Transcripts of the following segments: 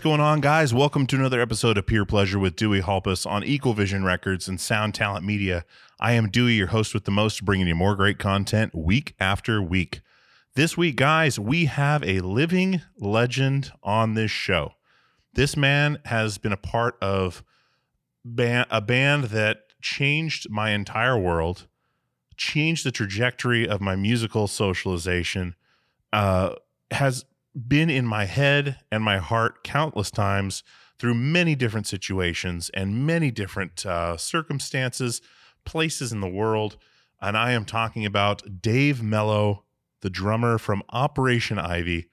What's going on, guys? Welcome to another episode of Peer Pleasure with Dewey Halpaus on Equal Vision Records and Sound Talent Media. I am Dewey, your host with the most, bringing you more great content week after week. This week, guys, we have a living legend on this show. This man has been a part of ban- a band that changed my entire world, changed the trajectory of my musical socialization, uh, has been in my head and my heart countless times through many different situations and many different uh, circumstances, places in the world. And I am talking about Dave Mello, the drummer from Operation Ivy,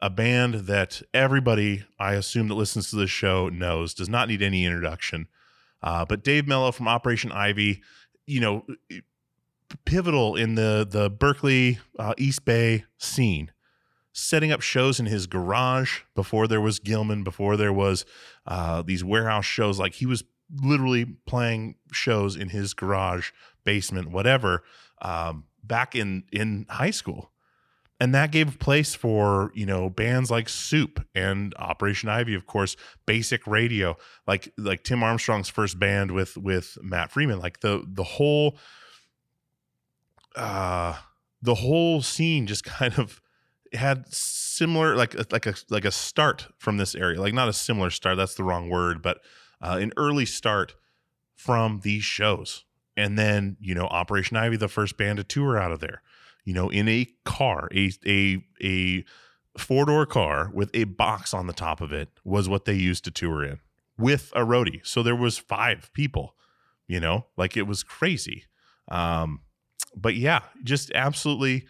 a band that everybody, I assume, that listens to this show knows, does not need any introduction. Uh, but Dave Mello from Operation Ivy, you know, pivotal in the the Berkeley uh, East Bay scene setting up shows in his garage before there was Gilman, before there was uh, these warehouse shows. Like he was literally playing shows in his garage, basement, whatever, um, back in in high school, and that gave place for you know bands like Soup and Operation Ivy, of course, Basic Radio, like like Tim Armstrong's first band with with Matt Freeman, like the the whole. Uh, the whole scene just kind of had similar like like a like a start from this area like not a similar start that's the wrong word but uh, an early start from these shows. And then you know operation ivy the first band to tour out of there you know in a car a a a four door car with a box on the top of it was what they used to tour in with a roadie. So there was five people you know like it was crazy. Um but yeah just absolutely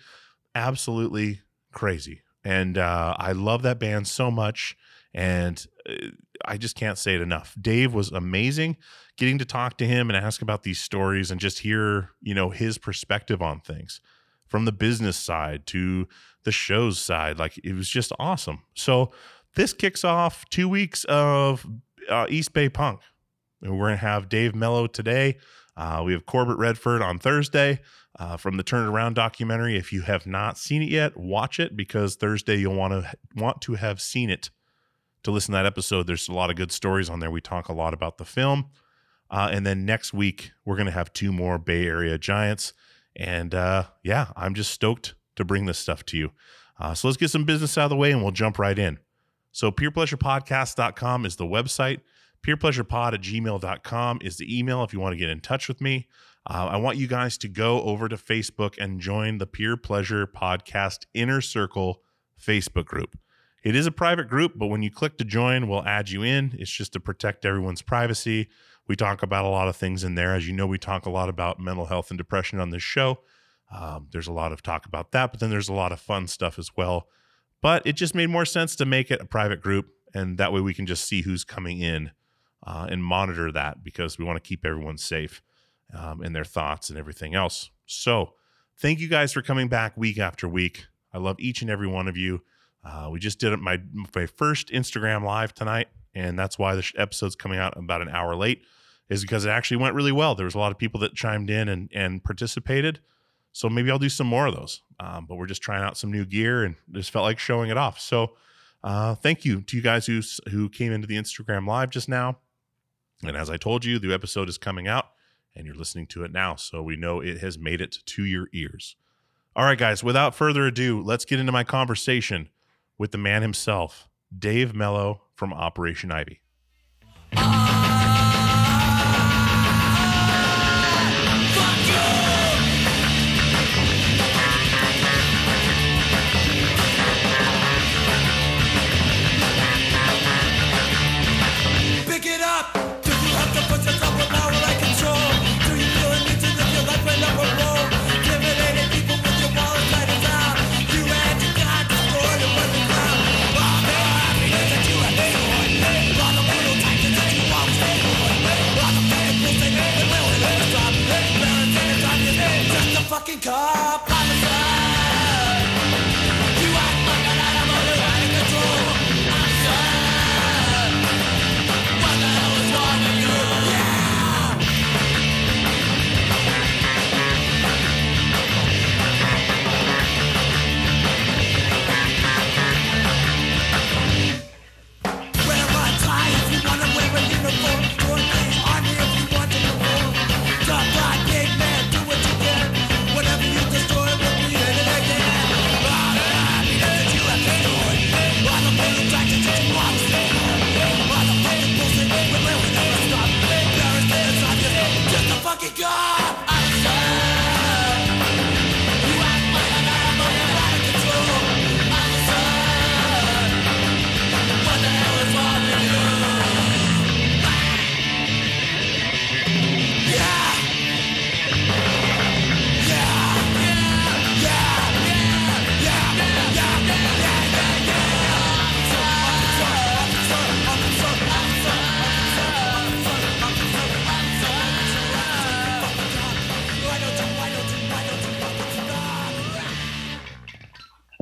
absolutely crazy. And uh, i love that band so much and uh, i just can't say it enough. Dave was amazing getting to talk to him and ask about these stories and just hear you know his perspective on things from the business side to the show's side. Like it was just awesome. So this kicks off two weeks of uh, east bay punk. And we're going to have dave mello today uh, we have corbett redford on thursday uh, from the Turn It Around documentary. If you have not seen it yet, watch it because Thursday you'll want to want to have seen it to listen to that episode. There's a lot of good stories on there. We talk a lot about the film, uh, and then next week we're going to have two more Bay Area Giants. And uh, yeah, I'm just stoked to bring this stuff to you. Uh, so let's get some business out of the way and we'll jump right in. So peerpleasurepodcast.com is the website. Peerpleasurepod at gmail.com is the email if you want to get in touch with me. Uh, I want you guys to go over to Facebook and join the Peer Pleasure Podcast Inner Circle Facebook group. It is a private group, but when you click to join, we'll add you in. It's just to protect everyone's privacy. We talk about a lot of things in there. As you know, we talk a lot about mental health and depression on this show. Um, there's a lot of talk about that, but then there's a lot of fun stuff as well. But it just made more sense to make it a private group, and that way we can just see who's coming in uh, and monitor that because we want to keep everyone safe um, in their thoughts and everything else. So, thank you guys for coming back week after week. I love each and every one of you. Uh, we just did my my first Instagram live tonight, and that's why this episode's coming out about an hour late. Is because it actually went really well. There was a lot of people that chimed in and and participated. So maybe I'll do some more of those. Um, but we're just trying out some new gear and just felt like showing it off. So uh, thank you to you guys who who came into the Instagram live just now. And as I told you, the episode is coming out and you're listening to it now. So we know it has made it to your ears. All right, guys, without further ado, let's get into my conversation with the man himself, Dave Mello from Operation Ivy. Ah!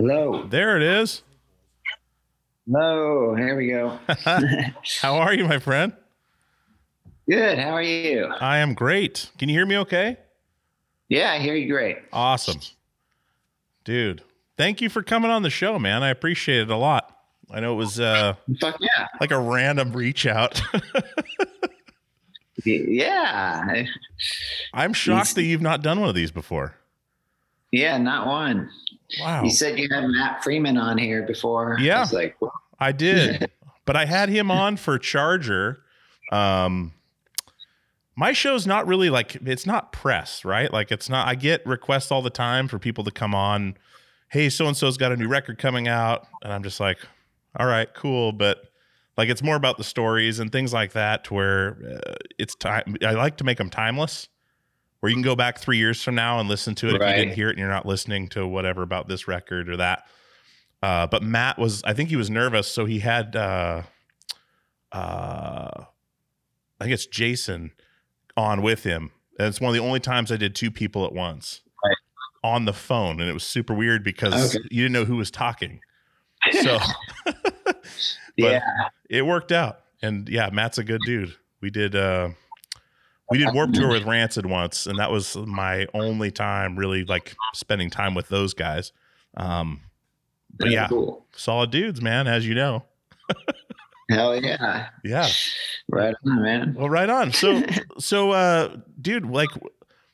Hello. There it is. No, Here we go. How are you, my friend? Good. How are you? I am great. Can you hear me okay? Yeah, I hear you great. Awesome. Dude, thank you for coming on the show, man. I appreciate it a lot. I know it was uh, Fuck yeah. like a random reach out. Yeah. I'm shocked that you've not done one of these before. Yeah, not one. Wow. You said you had Matt Freeman on here before. Yeah. I was like, well, I did, but I had him on for Charger. Um, my show's not really like it's not press, right? Like it's not. I get requests all the time for people to come on. Hey, so and so's got a new record coming out, and I'm just like, all right, cool, but like it's more about the stories and things like that. To where uh, it's time. I like to make them timeless, where you can go back three years from now and listen to it if you didn't hear it and you're not listening to whatever about this record or that. Uh, but Matt was, I think he was nervous, so he had, uh, uh, I think it's Jason on with him, and it's one of the only times I did two people at once Right. on the phone, and it was super weird because Okay. you didn't know who was talking. So yeah. it worked out, and yeah, Matt's a good dude. We did, uh, we did Warped Tour with Rancid once, and that was my only time really like spending time with those guys. Um, but yeah, Cool. solid dudes, man, as you know. Hell yeah. Yeah. Right on, man. Well, right on. So, so, uh, dude, like,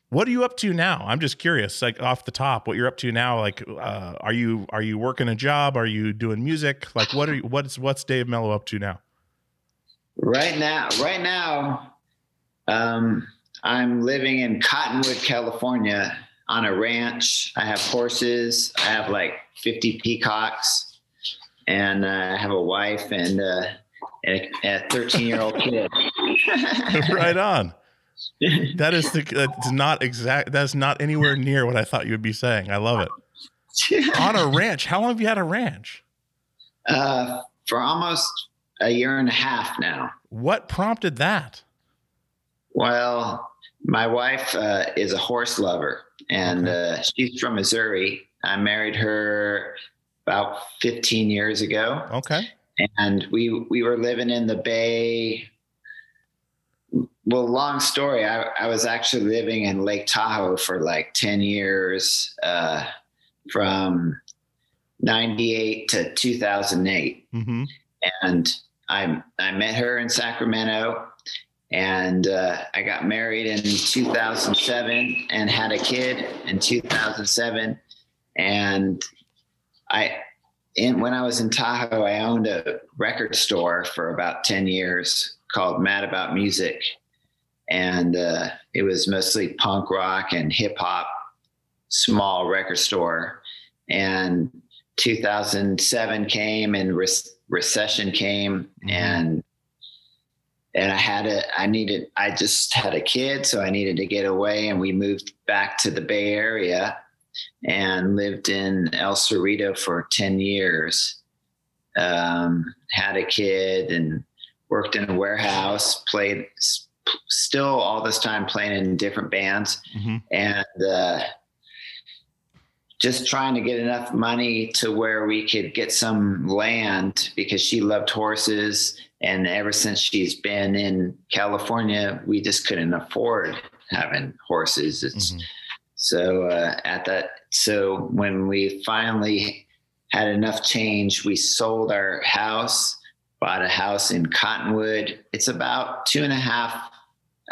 what are you up to now? I'm just curious, like off the top, what you're up to now. Like, uh, are you are you working a job? Are you doing music? Like, what are you, what's what's Dave Mello up to now? Right now, right now, um, I'm living in Cottonwood, California, on a ranch. I have horses. I have like 50 peacocks, and uh, I have a wife and, uh, and a 13 year old kid. right on. That is the that's not exact. That's not anywhere near what I thought you would be saying. I love it. On a ranch. How long have you had a ranch? Uh, for almost a year and a half now. What prompted that? Well, my wife uh, is a horse lover, and uh, she's from Missouri. I married her about 15 years ago, Okay. and we we were living in the Bay. Well, long story. I, I was actually living in Lake Tahoe for like 10 years, uh, from 98 to 2008 Mm-hmm. and I I met her in Sacramento, and uh, I got married in 2007 and had a kid in 2007, and I. In, when I was in Tahoe, I owned a record store for about 10 years called Mad About Music. And uh, it was mostly punk rock and hip hop, small record store. And 2007 came and re- recession came and and I had a I needed I just had a kid so I needed to get away and we moved back to the Bay Area and lived in El Cerrito for 10 years um, had a kid and worked in a warehouse played still all this time playing in different bands Mm-hmm. and uh, just trying to get enough money to where we could get some land because she loved horses. And ever since she's been in California, we just couldn't afford having horses. It's Mhm. so uh, at that. So when we finally had enough change, we sold our house, bought a house in Cottonwood. It's about two and a half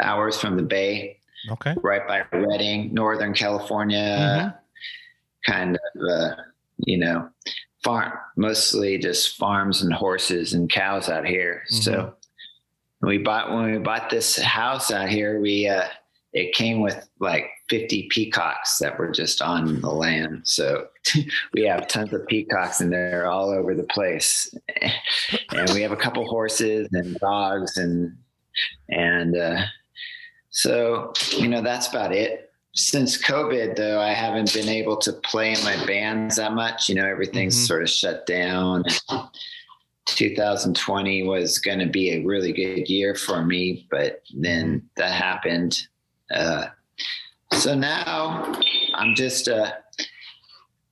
hours from the bay Okay. right by Redding, Northern California, kind of, uh, you know, farm, mostly just farms and horses and cows out here. So we bought, when we bought this house out here, we, uh, it came with like 50 peacocks that were just on the land. So we have tons of peacocks and they're all over the place. And we have a couple horses and dogs and, and, uh, so, you know, that's about it. Since COVID, though, I haven't been able to play in my bands that much. You know, everything's Mhm. sort of shut down. 2020 was going to be a really good year for me, but then that happened. Uh, so now I'm just uh,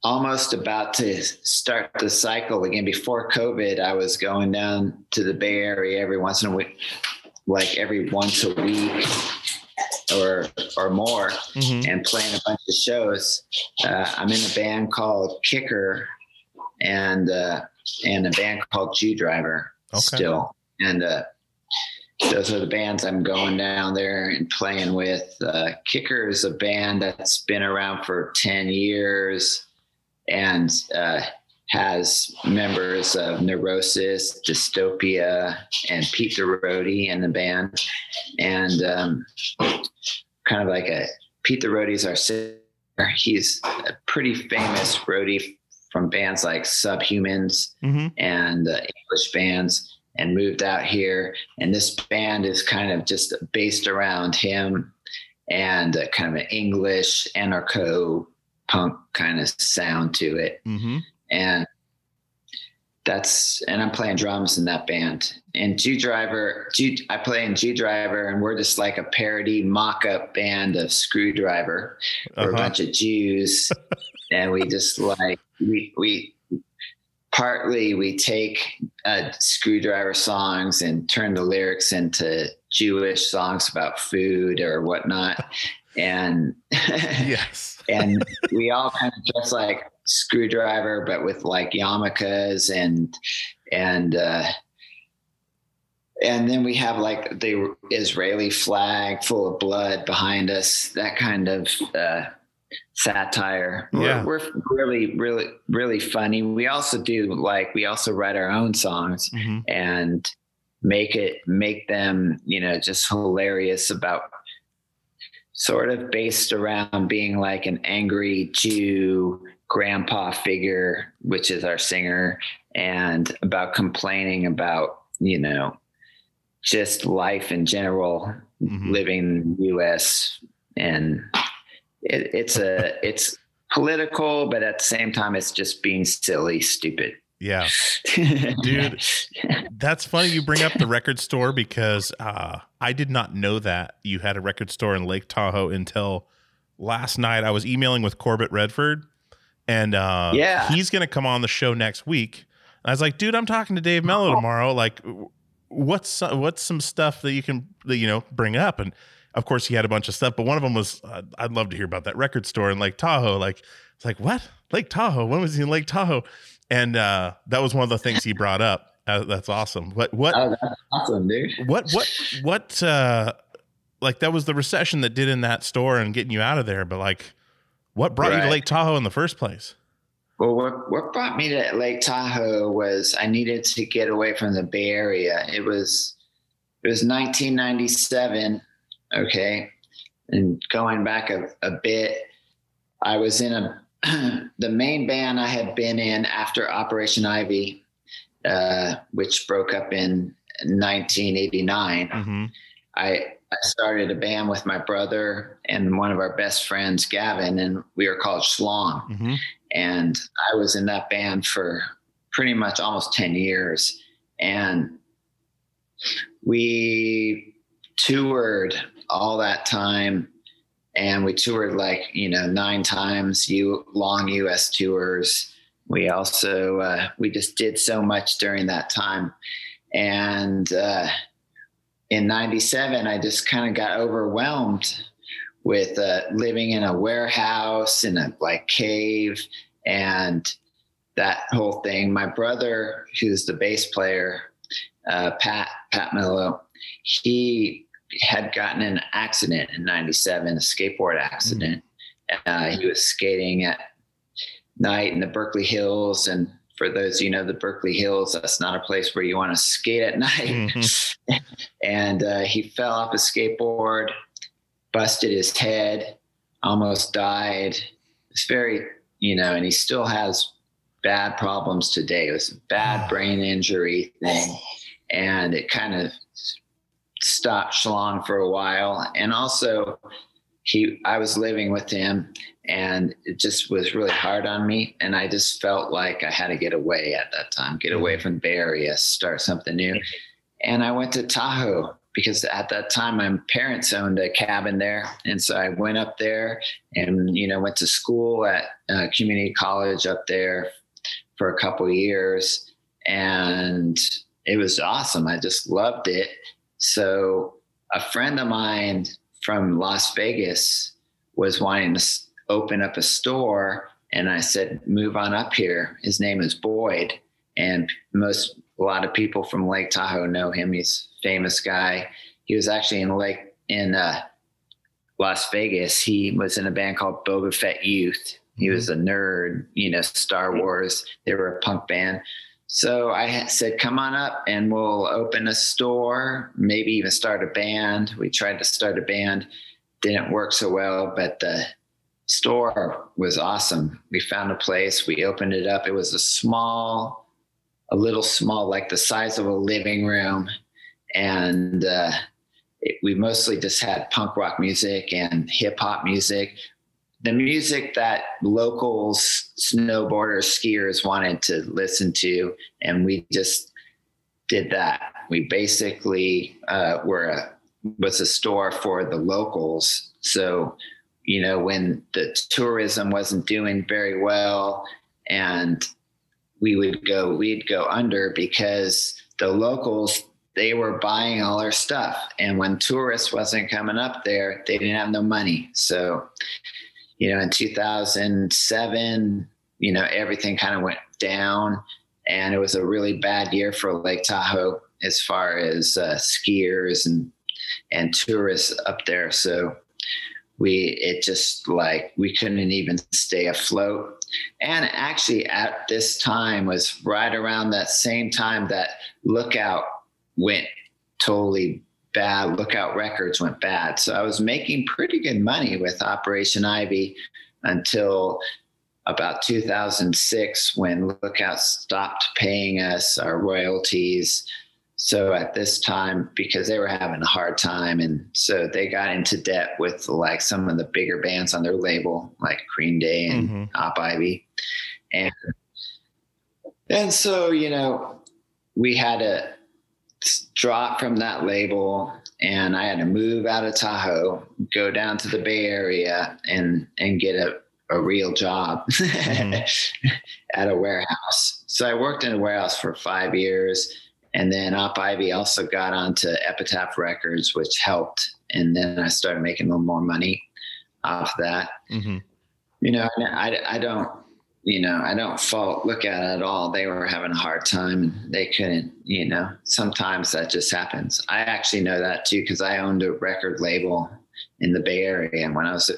almost about to start the cycle again. Before COVID, I was going down to the Bay Area every once in a week, like every once a week or or more, Mm-hmm. and playing a bunch of shows. Uh, I'm in a band called Kicker, and uh, and a band called Jew Driver Okay. still, and uh, those are the bands I'm going down there and playing with. Uh, Kicker is a band that's been around for ten years, and uh, has members of Neurosis, Dystopia, and Pete the Roadie in the band, and um, kind of like a Pete the Roadie's our singer. He's a pretty famous roadie from bands like Subhumans Mm-hmm. and uh, English bands, and moved out here. And this band is kind of just based around him and uh, kind of an English anarcho punk kind of sound to it Mm-hmm. And that's and I'm playing drums in that band. And Jew Driver, G, I play in Jew Driver, and we're just like a parody mock-up band of Skrewdriver. We're Uh-huh. a bunch of Jews, and we just like we we partly we take uh, Skrewdriver songs and turn the lyrics into Jewish songs about food or whatnot, and Yes. and we all kind of dress like Skrewdriver but with like yarmulkes and and uh and then we have like the Israeli flag full of blood behind us, that kind of uh, satire. We're- Yeah. We're, really, really, really funny. We also do like, we also write our own songs Mhm. and make it, make them, you know, just hilarious about sort of based around being like an angry Jew grandpa figure, which is our singer, and about complaining about, you know, just life in general, Mhm. living in the US. And it, it's a, it's political, but at the same time, it's just being silly, stupid. Yeah. Dude. That's funny you bring up the record store because uh, I did not know that you had a record store in Lake Tahoe until last night. I was emailing with Corbett Redford, and uh, Yeah. he's going to come on the show next week. And I was like, dude, I'm talking to Dave Mello tomorrow. Like, what's some- what's some stuff that you can that you know bring up? And of course, he had a bunch of stuff, but one of them was uh, I'd love to hear about that record store in Lake Tahoe. Like, it's like what Lake Tahoe? When was he in Lake Tahoe? And uh, that was one of the things he brought up. Uh, that's awesome. What what Oh, awesome, dude. what what what uh like that was the recession that did in that store and getting you out of there but like what brought you to lake tahoe in the first place Well, what, what brought me to Lake Tahoe was I needed to get away from the Bay Area. It was it was 1997, okay, and going back a, a bit, I was in a the main band I had been in after Operation Ivy, uh, which broke up in 1989. mm-hmm. I I started a band with my brother and one of our best friends, Gavin, and we were called Schlong Mm-hmm. and I was in that band for pretty much almost 10 years. And we toured all that time. And we toured like, you know, nine times, you long US tours. We also, uh, we just did so much during that time. And uh, in 97, I just kind of got overwhelmed with uh, living in a warehouse in a like cave and that whole thing. My brother, who's the bass player, uh, Pat Pat Mello, he had gotten an accident in '97, a skateboard accident. Uh, he was skating at night in the Berkeley Hills, and for those you know the Berkeley Hills, that's not a place where you want to skate at night. and uh, he fell off a skateboard, busted his head, almost died. It's very, you know, and he still has bad problems today. It was a bad brain injury thing, and it kind of stopped Schlong for a while. And also, he, I was living with him, and it just was really hard on me. And I just felt like I had to get away at that time, get away from the Bay Area, start something new. And I went to Tahoe because at that time my parents owned a cabin there, and so I went up there and you know went to school at uh, community college up there for a couple of years, and it was awesome. I just loved it. So a friend of mine from Las Vegas was wanting to open up a store, and I said, "Move on up here." His name is Boyd, and most a lot of people from Lake Tahoe know him. He's a famous guy. He was actually in Lake in uh, Las Vegas. He was in a band called Boba Fett Youth. He was a nerd, you know, Star Wars. They were a punk band. So I said, come on up and we'll open a store, maybe even start a band. We tried to start a band, didn't work so well, but the store was awesome. We found a place, we opened it up. It was a small, a little small, like the size of a living room. And uh, it, we mostly just had punk rock music and hip hop music. The music that locals, snowboarders, skiers wanted to listen to. And we just did that. We basically uh, were a, was a store for the locals. So, you know, when the tourism wasn't doing very well and we would go, we'd go under because the locals, they were buying all our stuff. And when tourists wasn't coming up there, they didn't have no money. So, you know, in 2007, you know, everything kind of went down and it was a really bad year for Lake Tahoe. as far as uh, skiers and and tourists up there. So we it just like we couldn't even stay afloat. And actually, at this time was right around that same time that Lookout went totally bad. Lookout Records went bad. So I was making pretty good money with Operation Ivy until about 2006 when Lookout stopped paying us our royalties. So at this time, because they were having a hard time, and so they got into debt with like some of the bigger bands on their label, like Green Day and Mhm. Op Ivy, and and so you know we had to s- drop from that label, and I had to move out of Tahoe, go down to the Bay Area, and and get a a real job at a warehouse. So I worked in a warehouse for five years. And then Op Ivy also got onto Epitaph Records, which helped. And then I started making a little more money off that. Mhm. You know, I, I don't, you know, I don't fault look at it at all. They were having a hard time and they couldn't, you know, sometimes that just happens. I actually know that too because I owned a record label in the Bay Area. And when I was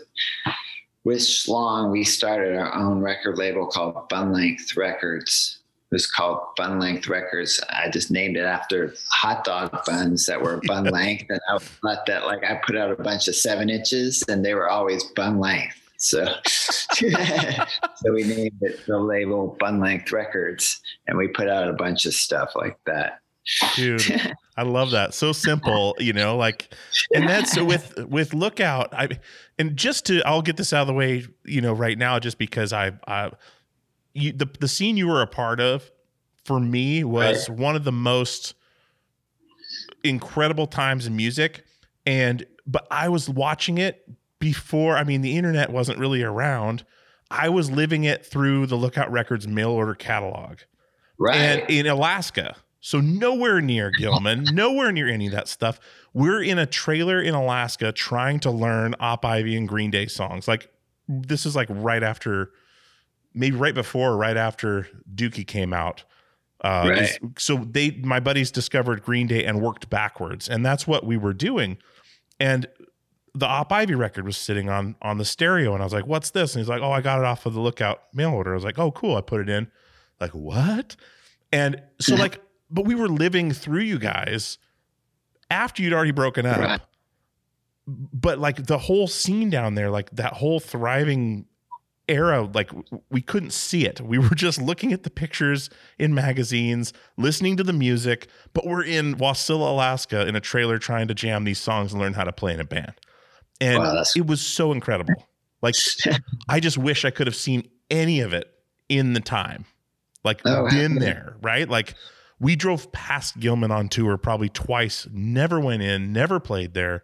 with Schlong, we started our own record label called Bun Length Records. It was called Bun Length Records. I just named it after hot dog buns that were bun length, and I thought that like I put out a bunch of seven inches, and they were always bun length. So, so we named it the label Bun Length Records, and we put out a bunch of stuff like that. Dude, I love that. So simple, you know, like and that's with with lookout. I and just to I'll get this out of the way, you know, right now just because I I you the the scene you were a part of for me was one of the most incredible times in music and but I was watching it before I mean the internet wasn't really around. I was living it through the Lookout Records mail order catalog Right. and in Alaska. So nowhere near Gilman, nowhere near any of that stuff. We're in a trailer in Alaska trying to learn Op Ivy and Green Day songs. Like this is like right after, maybe right before, right after Dookie came out. Uh, Right. is- so they, my buddies discovered Green Day and worked backwards, and that's what we were doing. And the Op Ivy record was sitting on on the stereo, and I was like, "What's this?" And he's like, "Oh, I got it off of the Lookout mail order." I was like, "Oh, cool." I put it in. Like what? And so like, but we were living through you guys after you'd already broken up. Right. But like the whole scene down there, like that whole thriving era, like we couldn't see it. We were just looking at the pictures in magazines, listening to the music, but we're in Wasilla, Alaska in a trailer trying to jam these songs and learn how to play in a band. And Wow, it was so incredible. Like I just wish I could have seen any of it in the time. Like Oh, been there, right? Like we drove past Gilman on tour probably twice, never went in, never played there.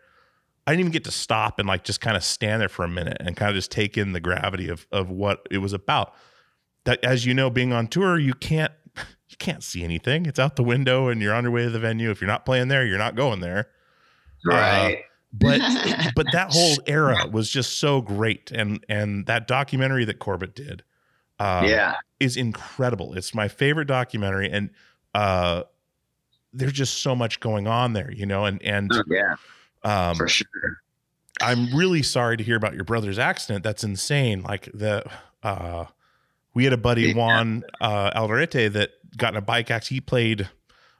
I didn't even get to stop and like just kind of stand there for a minute and kind of just take in the gravity of of what it was about. That as you know, being on tour, you can't you can't see anything. It's out the window and you're on your way to the venue. If you're not playing there, you're not going there. Uh, right. But but that whole era was just so great and and that documentary that Corbett did uh yeah. is incredible. It's my favorite documentary and uh there's just so much going on there, you know, and and Yeah. um For sure. I'm really sorry to hear about your brother's accident. That's insane. Like the uh we had a buddy Yeah. Juan uh Alderete that got in a bike accident. He played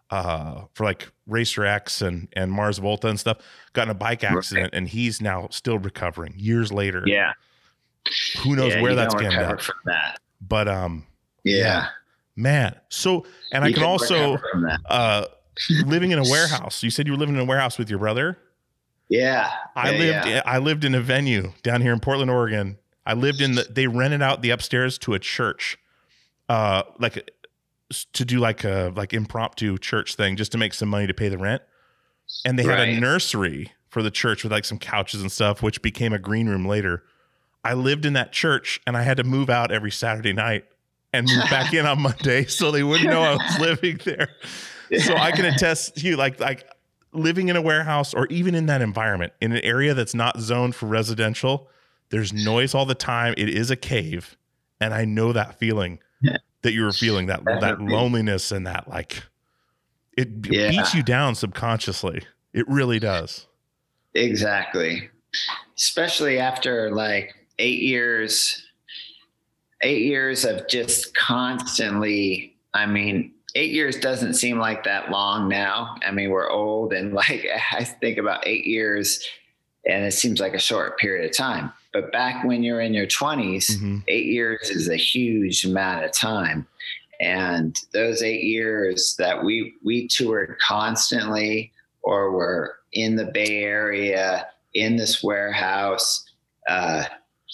uh for like Racer X and and Mars Volta and stuff, got in a bike Right. accident and he's now still recovering years later. Yeah. Who knows yeah, where you that's gonna end from that. But um Yeah. man. So and I can can also recover from that. uh living in a warehouse. You said you were living in a warehouse with your brother? Yeah. I Yeah, lived yeah. I lived in a venue down here in Portland, Oregon. I lived in the they rented out the upstairs to a church. Uh like to do like a like impromptu church thing just to make some money to pay the rent. And they had a nursery for the church with like some couches and stuff which became a green room later. I lived in that church and I had to move out every Saturday night and move back in on Monday so they wouldn't know I was living there so I can attest to you, like like living in a warehouse or even in that environment in an area that's not zoned for residential. There's noise all the time. It is a cave, and I know that feeling. That you were feeling that that loneliness and that like It Yeah. beats you down subconsciously. It really does. Exactly. Especially after like eight years, eight years of just constantly, I mean, eight years doesn't seem like that long now. I mean, we're old and like I think about eight years and it seems like a short period of time. But back when you're in your 20s, Mhm. eight years is a huge amount of time and those eight years that we we toured constantly or were in the bay area in this warehouse uh,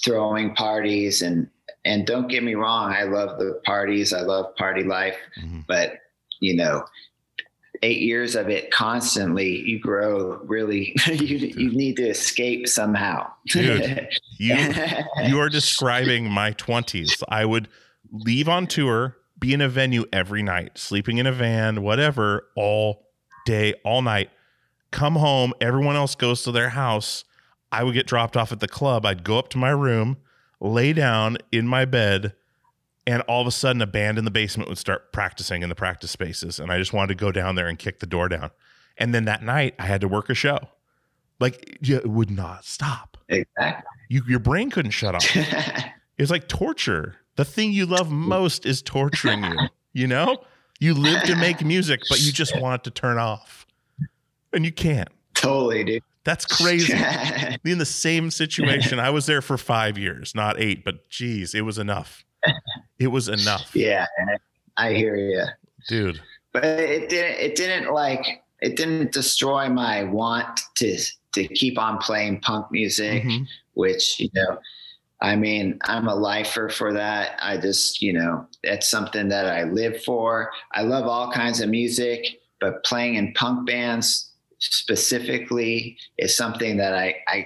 throwing parties and and don't get me wrong i love the parties i love party life Mhm. but you know eight years of it constantly you grow really you, you need to escape somehow Dude. You you are describing my 20s. I would leave on tour, be in a venue every night, sleeping in a van, whatever, all day, all night. Come home, everyone else goes to their house. I would get dropped off at the club. I'd go up to my room, lay down in my bed, and all of a sudden a band in the basement would start practicing in the practice spaces. And I just wanted to go down there and kick the door down. And then that night I had to work a show. Like it would not stop. exactly You, your brain couldn't shut off. it was like torture. The thing you love most is torturing you. You know, you live to make music, but you just want it to turn off, and you can't. totally dude That's crazy. In the same situation, I was there for five years, not eight, but geez, it was enough. It was enough, yeah i hear you dude. but it didn't it didn't like it didn't destroy my want to to keep on playing punk music Mhm. which you know i mean i'm a lifer for that i just you know that's something that i live for i love all kinds of music but playing in punk bands specifically is something that i i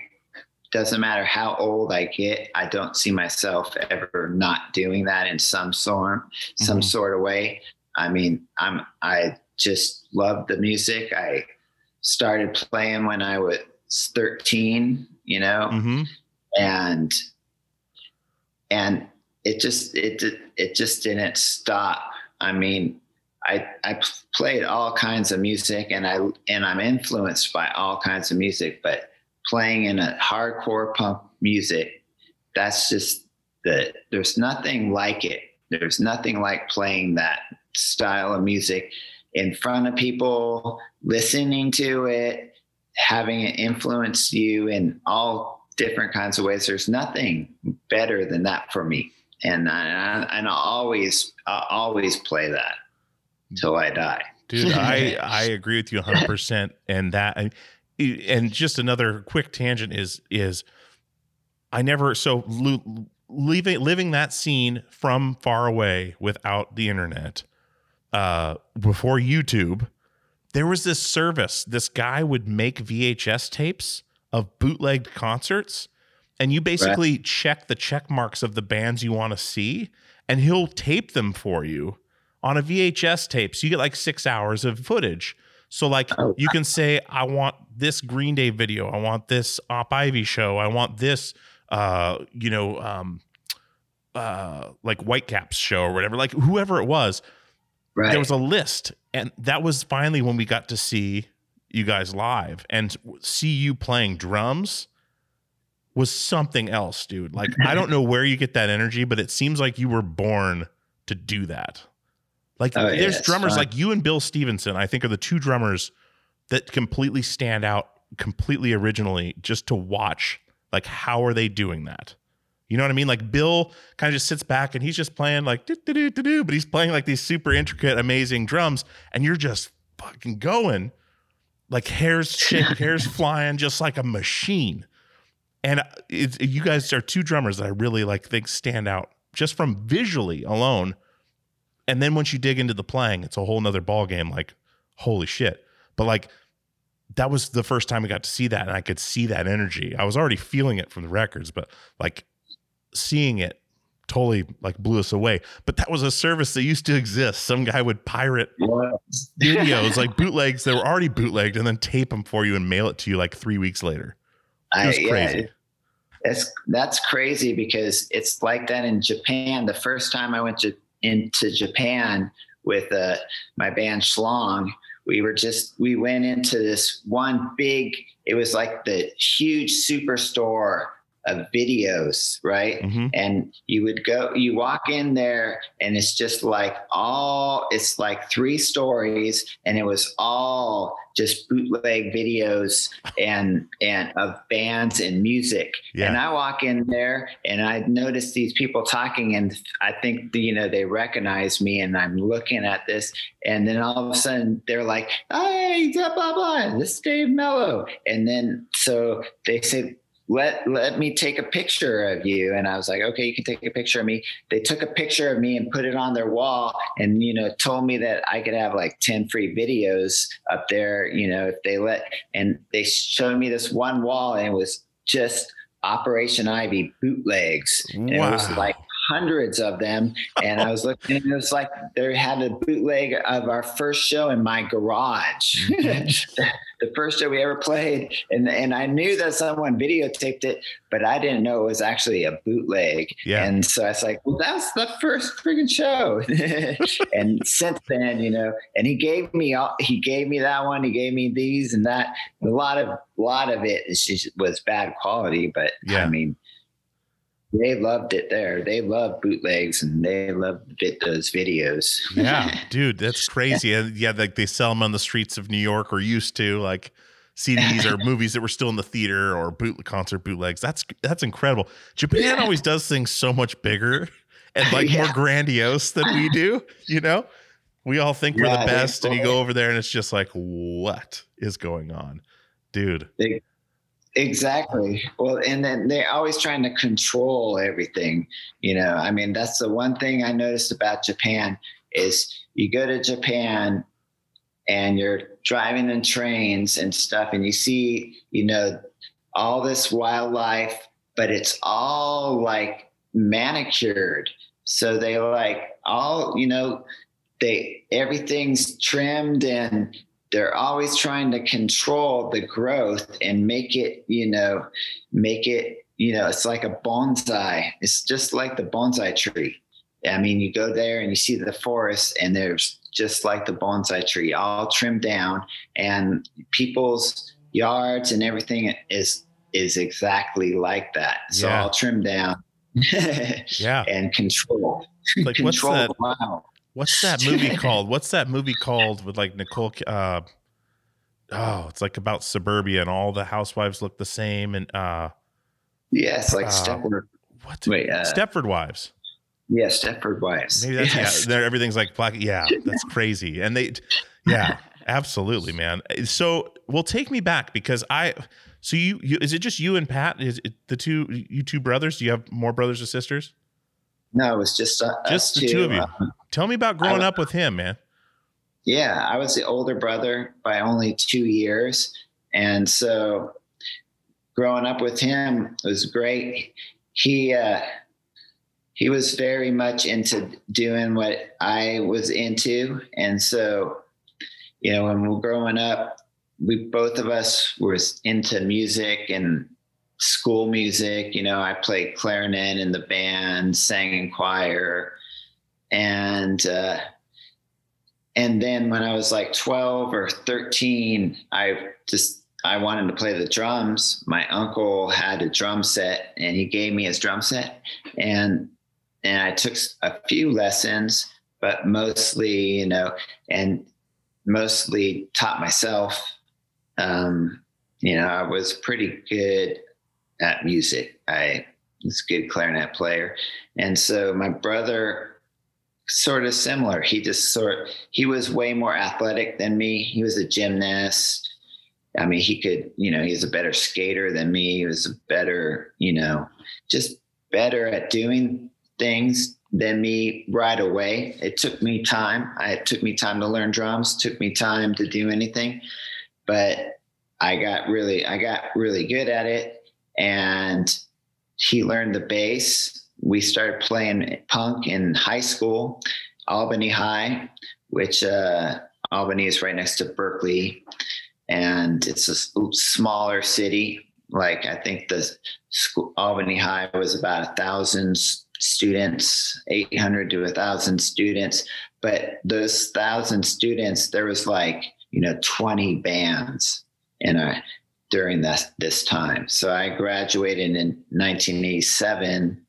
doesn't matter how old i get i don't see myself ever not doing that in some form some Mhm. sort of way i mean i'm i just love the music i started playing when i was 13 you know Mhm. and and it just it it just didn't stop i mean I I played all kinds of music and i and i'm influenced by all kinds of music but playing in a hardcore punk music that's just the there's nothing like it there's nothing like playing that style of music in front of people listening to it having it influence you in all different kinds of ways. There's nothing better than that for me, and I, and I always I always play that till I die. dude i i agree with you 100% and that and just another quick tangent is is i never so leaving living that scene from far away without the internet uh before youtube there was this service this guy would make vhs tapes of bootlegged concerts and you basically check the check marks of the bands you want to see and he'll tape them for you on a VHS tape. So you get like six hours of footage. So like Oh, you can say, I want this Green Day video. I want this Op Ivy show. I want this, uh, you know, um, uh, like Whitecaps show or whatever. Like whoever it was, Right. there was a list, and that was finally when we got to see you guys live and see you playing drums was something else, dude. Like I don't know where you get that energy, but it seems like you were born to do that. Like Oh, there's drummers like you and Bill Stevenson, I think are the two drummers that completely stand out completely originally just to watch like how are they doing that? You know what I mean? Like Bill kind of just sits back and he's just playing like do do do do but he's playing like these super intricate, amazing drums, and you're just fucking going, like hairs shake, hairs flying, just like a machine. And uh, it's, you guys are two drummers that I really like think stand out just from visually alone. And then once you dig into the playing, it's a whole nother ball game. Like, holy shit! But like, that was the first time I got to see that, and I could see that energy. I was already feeling it from the records, but like seeing it totally like blew us away. But that was a service that used to exist. Some guy would pirate videos like bootlegs that were already bootlegged and then tape them for you and mail it to you like three weeks later. It I, was yeah, crazy. That's that's crazy because it's like that in Japan. The first time I went to into Japan with uh, my band Schlong, we were just we went into this one big. It was like the huge superstore of videos, right? Mhm. And you would go, you walk in there, and it's just like all, it's like three stories, and it was all just bootleg videos and and of bands and music. Yeah. And I walk in there, and I notice these people talking, and I think you know they recognize me, and I'm looking at this, and then all of a sudden they're like, "Hey, blah blah blah, this is Dave Mello," and then so they said let let me take a picture of you. And i was like okay you can take a picture of me. They took a picture of me and put it on their wall and you know told me that i could have like 10 free videos up there you know if they let and they showed me this one wall and it was just operation ivy bootlegs. And it was Wow. like hundreds of them. And i was looking and it was like they had a bootleg of our first show in my garage. Mm-hmm. The first show we ever played. And and I knew that someone videotaped it but I didn't know it was actually a bootleg. Yeah. and so I was like well that's the first freaking show. And since then you know and he gave me all he gave me that one he gave me these and that. A lot of a lot of it is just, was bad quality but Yeah. I mean they loved it there they loved bootlegs and they loved those videos yeah, dude, that's crazy. And yeah, like they sell them on the streets of New York or used to, like CDs or movies that were still in the theater or boot concert bootlegs. That's that's incredible. Japan always does things so much bigger and like more grandiose than we do. You know, we all think we're the best, and you go over there and it's just like, what is going on, dude? Exactly. Well, and then they're always trying to control everything. You know, I mean, that's the one thing I noticed about Japan is you go to Japan and you're driving in trains and stuff, and you see, you know, all this wildlife, but it's all like manicured. So they like all, you know, they everything's trimmed and they're always trying to control the growth and make it, you know, make it, you know, it's like a bonsai. It's just like the bonsai tree. I mean, you go there and you see the forest, and there's just like the bonsai tree, all trimmed down, and people's yards and everything is is exactly like that. So Yeah. all trimmed down Yeah, and controlled. like what's that? Wow. What's that movie called? What's that movie called with like Nicole? Uh, oh, it's like about suburbia and all the housewives look the same. And uh, Yes, like Uh, Stepford. what? Wait, uh, Stepford Wives. Yeah, Stepford Wives. Maybe that's yes. yeah. There, everything's like black. Yeah, that's crazy. And they, yeah, absolutely, man. So, well, take me back because I. So you, you is it just you and Pat? Is it the two you two brothers? Do you have more brothers or sisters? No, it was just uh, Just the two of you. Um, Tell me about growing up with him, man. yeah, I was the older brother by only two years, and so growing up with him was great. He uh, he was very much into doing what I was into, and so you know when we were growing up, we both of us was into music and school music. You know, I played clarinet in the band, sang in choir, and uh, and then when I was like twelve or thirteen, I just I wanted to play the drums. My uncle had a drum set, and he gave me his drum set, and and I took a few lessons, but mostly, you know, and mostly taught myself. Um, you know, I was pretty good at music. I was a good clarinet player. And so my brother sort of similar. He just sort he was way more athletic than me. He was a gymnast. I mean, he could, you know, he's a better skater than me. He was a better, you know, just better at doing things than me right away. It took me time. I, it took me time to learn drums, took me time to do anything, but I got really, I got really good at it. And he learned the bass. We started playing punk in high school, Albany High, which uh, Albany is right next to Berkeley, and it's a smaller city. Like I think the school, Albany High was about a thousand students, eight hundred to a thousand students. But those thousand students, there was like you know, 20 bands in a during that this time. So I graduated in 1987.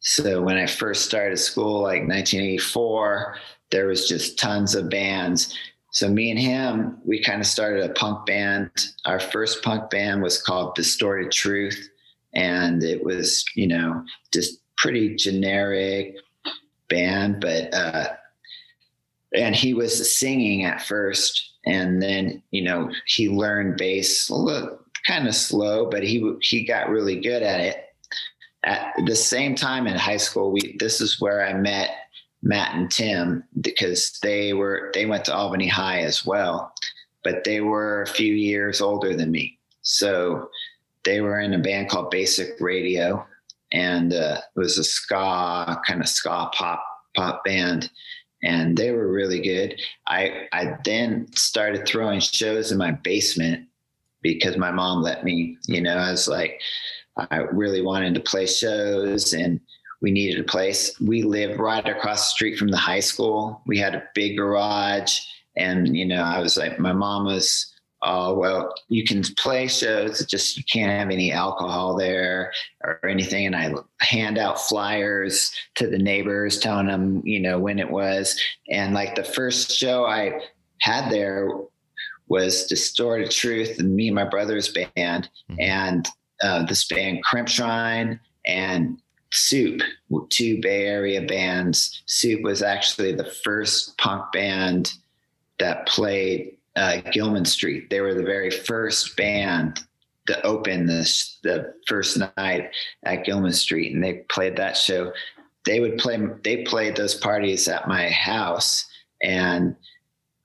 So when I first started school, like 1984, there was just tons of bands. So me and him, we kind of started a punk band. Our first punk band was called Distorted Truth, and it was, you know, just pretty generic band, but uh, and he was singing at first, and then you know he learned bass kind of slow, but he he got really good at it. At the same time in high school, we this is where I met Matt and Tim because they were they went to Albany High as well, but they were a few years older than me. So they were in a band called Basic Radio, and uh, it was a ska kind of ska pop pop band, and they were really good. I I then started throwing shows in my basement because my mom let me. You know, I was like, I really wanted to play shows and we needed a place. We lived right across the street from the high school. We had a big garage. And, you know, I was like, my mom was, oh, well, you can play shows, just you can't have any alcohol there or anything. And I hand out flyers to the neighbors telling them, you know, when it was. And like the first show I had there was Distorted Truth and me and my brother's band. Mm-hmm. And uh, this band Crimp Shrine and Soup, two Bay Area bands. Soup was actually the first punk band that played uh, Gilman Street. They were the very first band to open this the first night at Gilman Street, and they played that show. They would play. They played those parties at my house, and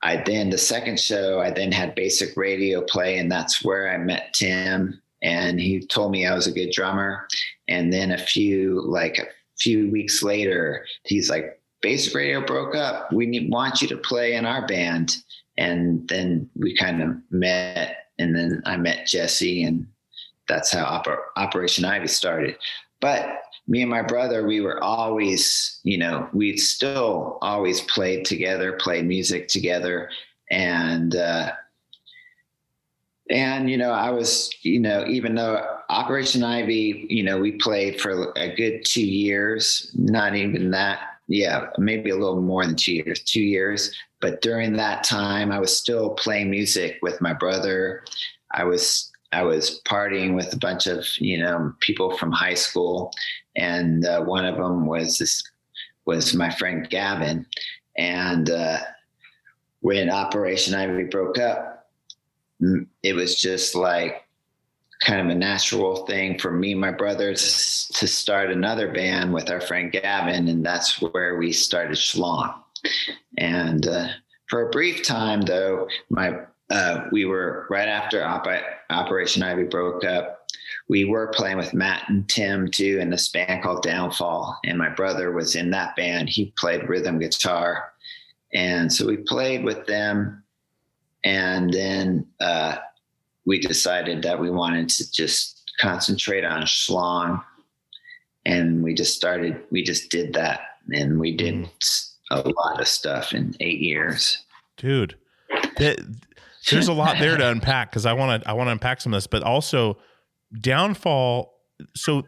I then the second show I then had Basic Radio play, and that's where I met Tim and he told me I was a good drummer. And then a few like a few weeks later, he's like, "Basic Radio broke up. We need, want you to play in our band." And then we kind of met, and then I met Jesse, and that's how Oper- Operation Ivy started. But me and my brother, we were always, you know, we still always played together, played music together, and uh, and, you know, I was, you know, even though Operation Ivy, you know, we played for a good two years, not even that. Yeah, maybe a little more than two years, two years. But during that time, I was still playing music with my brother. I was I was partying with a bunch of you know people from high school, and uh, one of them was this was my friend Gavin, and uh, when Operation Ivy broke up, it was just like kind of a natural thing for me and my brothers to start another band with our friend Gavin, and that's where we started Schlong. And uh, for a brief time, though, my uh, we were right after Op- Operation Ivy broke up. We were playing with Matt and Tim too in this band called Downfall, and my brother was in that band. He played rhythm guitar, and so we played with them and then uh, we decided that we wanted to just concentrate on schlong. And we just started, we just did that. And we did mm. a lot of stuff in eight years. Dude, there's a lot there to unpack because I want to, I want to unpack some of this, but also downfall. So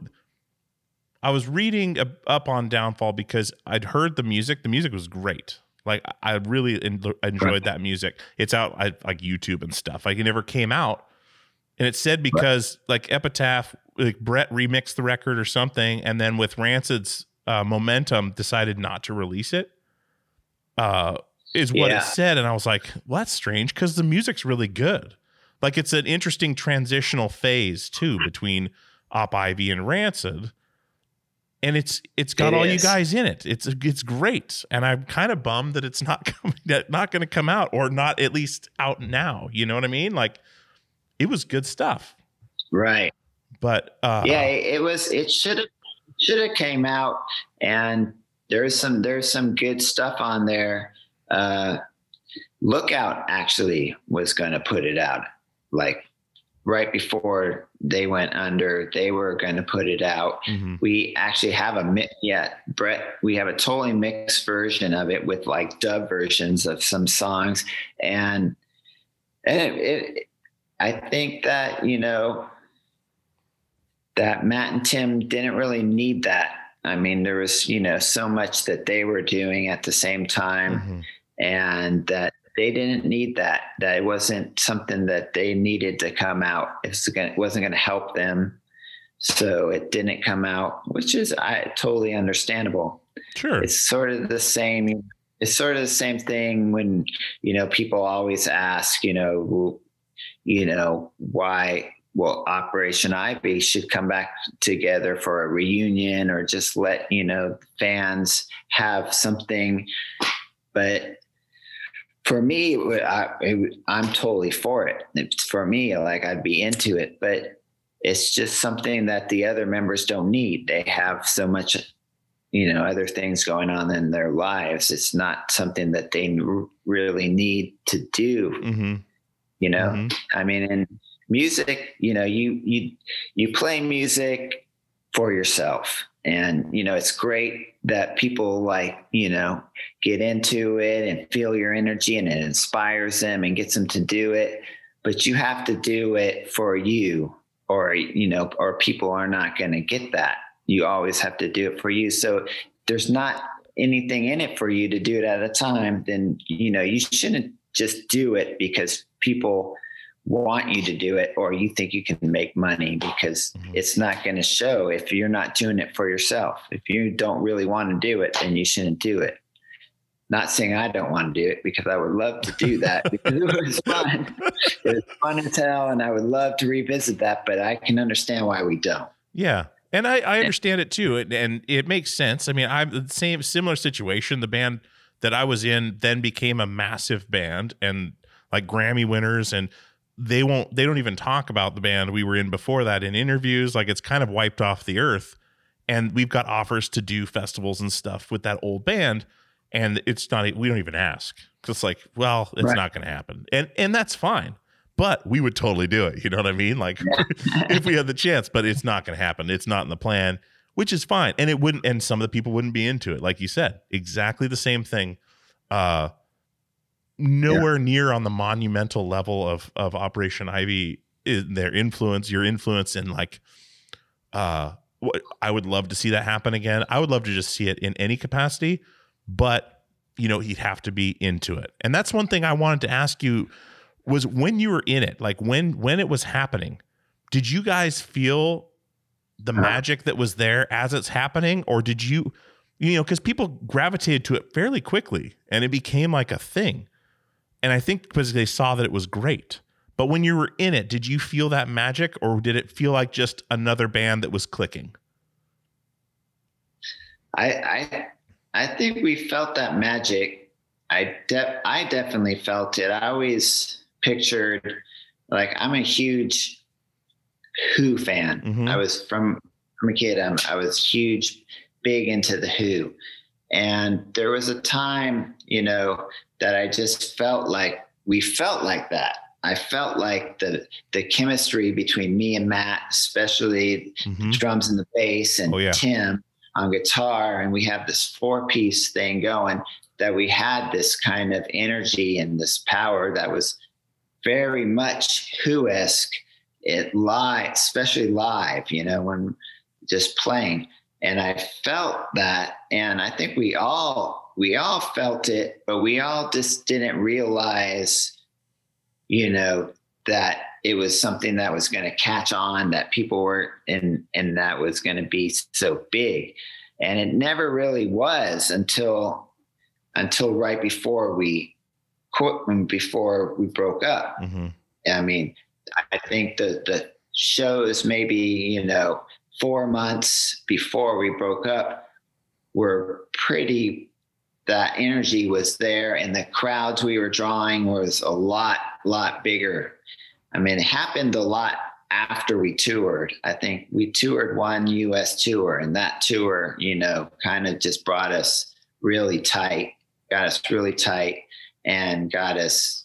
I was reading up on downfall because I'd heard the music. The music was great. Like I really enjoyed that music. It's out I, like YouTube and stuff. Like it never came out, and it said because like Epitaph, like Brett remixed the record or something, and then with Rancid's uh, momentum, decided not to release it. Uh, is what yeah. it said, and I was like, well, that's strange because the music's really good. Like it's an interesting transitional phase too between Op Ivy and Rancid and it's it's got it all is. you guys in it. It's it's great, and I'm kind of bummed that it's not coming, that not going to come out, or not at least out now. You know what I mean? Like, it was good stuff, right? But uh, yeah, it was. It should have should have came out, and there's some there's some good stuff on there. Uh, Lookout actually was going to put it out like right before they went under, they were going to put it out. Mm-hmm. We actually have a mix. Yeah, Brett, we have a totally mixed version of it with like dub versions of some songs. And and it, it, I think that you know that Matt and Tim didn't really need that. I mean, there was you know so much that they were doing at the same time, Mhm. and that they didn't need that. That it wasn't something that they needed to come out. It was gonna, it wasn't going to help them, so it didn't come out, which is I totally understandable Sure. it's sort of the same it's sort of the same thing when you know people always ask you know you know why well operation ivy should come back together for a reunion or just let you know fans have something but for me I, it, I'm totally for it. It's for me like i'd be into it but it's just something that the other members don't need. They have so much you know other things going on in their lives. It's not something that they really need to do. Hmm you know? Mhm. i mean in music you know you you you play music for yourself. And you know it's great that people like you know get into it and feel your energy and it inspires them and gets them to do it. But you have to do it for you or you know or people are not going to get that. You always have to do it for you. So there's not anything in it for you to do it at a time then you know you shouldn't just do it because people want you to do it or you think you can make money because Mhm. it's not going to show if you're not doing it for yourself if you don't really want to do it then you shouldn't do it not saying i don't want to do it because i would love to do that because it was fun it was fun as hell and i would love to revisit that but i can understand why we don't Yeah. And I, I understand it too. And, and it makes sense. I mean, I'm the same similar situation. The band that I was in then became a massive band and like Grammy winners and they won't they don't even talk about the band we were in before that in interviews. Like it's kind of wiped off the earth. And we've got offers to do festivals and stuff with that old band. And it's not we don't even ask. It's like, well, it's Right. not gonna happen. And and that's fine. But we would totally do it. You know what I mean? Like if we had the chance, but it's not going to happen. It's not in the plan, which is fine. And it wouldn't, and some of the people wouldn't be into it. Like you said, exactly the same thing. Uh, nowhere near on the monumental level of, of Operation Ivy, is their influence, your influence in like, uh, what I would love to see that happen again. I would love to just see it in any capacity, but you know, he'd have to be into it. And that's one thing I wanted to ask you was when you were in it, like when when it was happening, did you guys feel the Uh-huh. magic that was there as it's happening or did you you know because people gravitated to it fairly quickly and it became like a thing and i think because they saw that it was great but when you were in it did you feel that magic or did it feel like just another band that was clicking I I I think we felt that magic. I de- I definitely felt it. I always pictured like I'm a huge Who fan. Mhm. I was from from a kid. I'm, I was huge, big into the Who, and there was a time, you know, that I just felt like we felt like that. I felt like the the chemistry between me and Matt, especially Mhm. drums and the bass and Oh, yeah. Tim on guitar and we have this four piece thing going that we had this kind of energy and this power that was very much who-esque it live especially live you know when just playing and i felt that and i think we all we all felt it but we all just didn't realize you know that it was something that was going to catch on that people were and and that was going to be so big and it never really was until until right before we quit before we broke up Mhm. i mean i think the the shows maybe you know four months before we broke up were pretty that energy was there and the crowds we were drawing was a lot lot bigger. I mean it happened a lot after we toured. I think we toured one us tour and that tour you know kind of just brought us really tight got us really tight and got us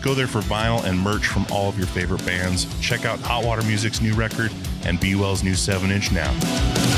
Go there for vinyl and merch from all of your favorite bands. Check out Hot Water Music's new record and Be Well's new 7 inch now.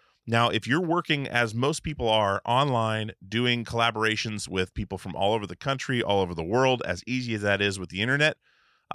Now, if you're working as most people are online, doing collaborations with people from all over the country, all over the world, as easy as that is with the internet,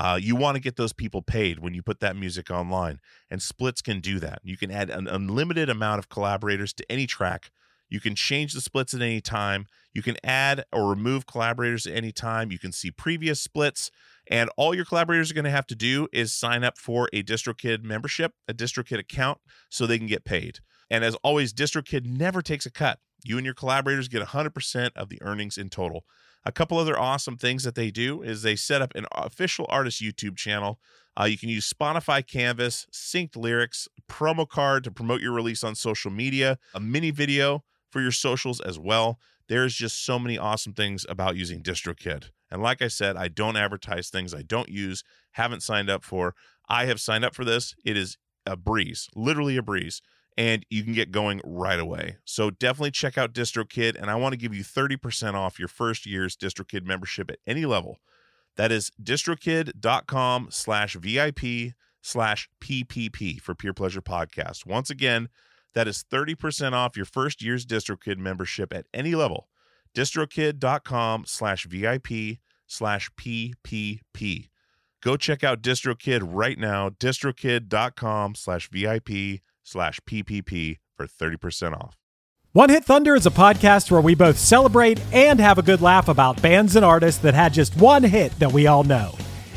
uh, you want to get those people paid when you put that music online. And splits can do that. You can add an unlimited amount of collaborators to any track. You can change the splits at any time. You can add or remove collaborators at any time. You can see previous splits. And all your collaborators are going to have to do is sign up for a DistroKid membership, a DistroKid account, so they can get paid. And as always, DistroKid never takes a cut. You and your collaborators get 100% of the earnings in total. A couple other awesome things that they do is they set up an official artist YouTube channel. Uh, you can use Spotify Canvas, synced lyrics, promo card to promote your release on social media, a mini video for your socials as well. There's just so many awesome things about using DistroKid. And like I said, I don't advertise things I don't use, haven't signed up for. I have signed up for this. It is a breeze, literally a breeze and you can get going right away. So definitely check out DistroKid, and I want to give you 30% off your first year's DistroKid membership at any level. That is distrokid.com slash VIP slash PPP for Peer Pleasure Podcast. Once again, that is 30% off your first year's DistroKid membership at any level. distrokid.com slash VIP slash PPP. Go check out DistroKid right now, distrokid.com slash VIP slash PPP for 30% off. One Hit Thunder is a podcast where we both celebrate and have a good laugh about bands and artists that had just one hit that we all know.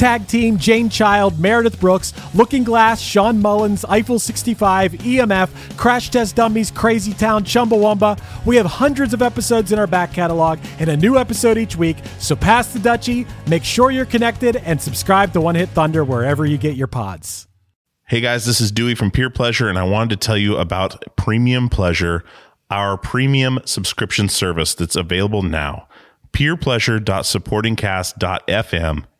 Tag Team, Jane Child, Meredith Brooks, Looking Glass, Shawn Mullins, Eiffel 65, EMF, Crash Test Dummies, Crazy Town, Chumbawamba. We have hundreds of episodes in our back catalog and a new episode each week, so pass the Dutchie, make sure you're connected, and subscribe to One Hit Thunder wherever you get your pods. Hey guys, this is Dewey from Peer Pleasure, and I wanted to tell you about Premium Pleasure, our premium subscription service that's available now. Peerpleasure.supportingcast.fm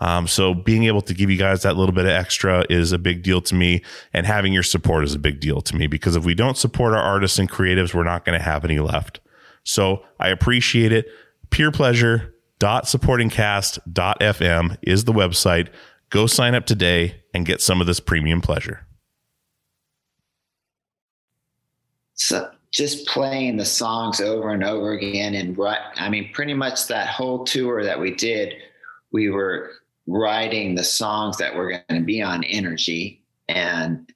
Um, so being able to give you guys that little bit of extra is a big deal to me, and having your support is a big deal to me because if we don't support our artists and creatives, we're not going to have any left. So I appreciate it. Peer pleasure supportingcast.fm is the website. Go sign up today and get some of this premium pleasure. So just playing the songs over and over again, and I mean, pretty much that whole tour that we did, we were writing the songs that were going to be on Energy. And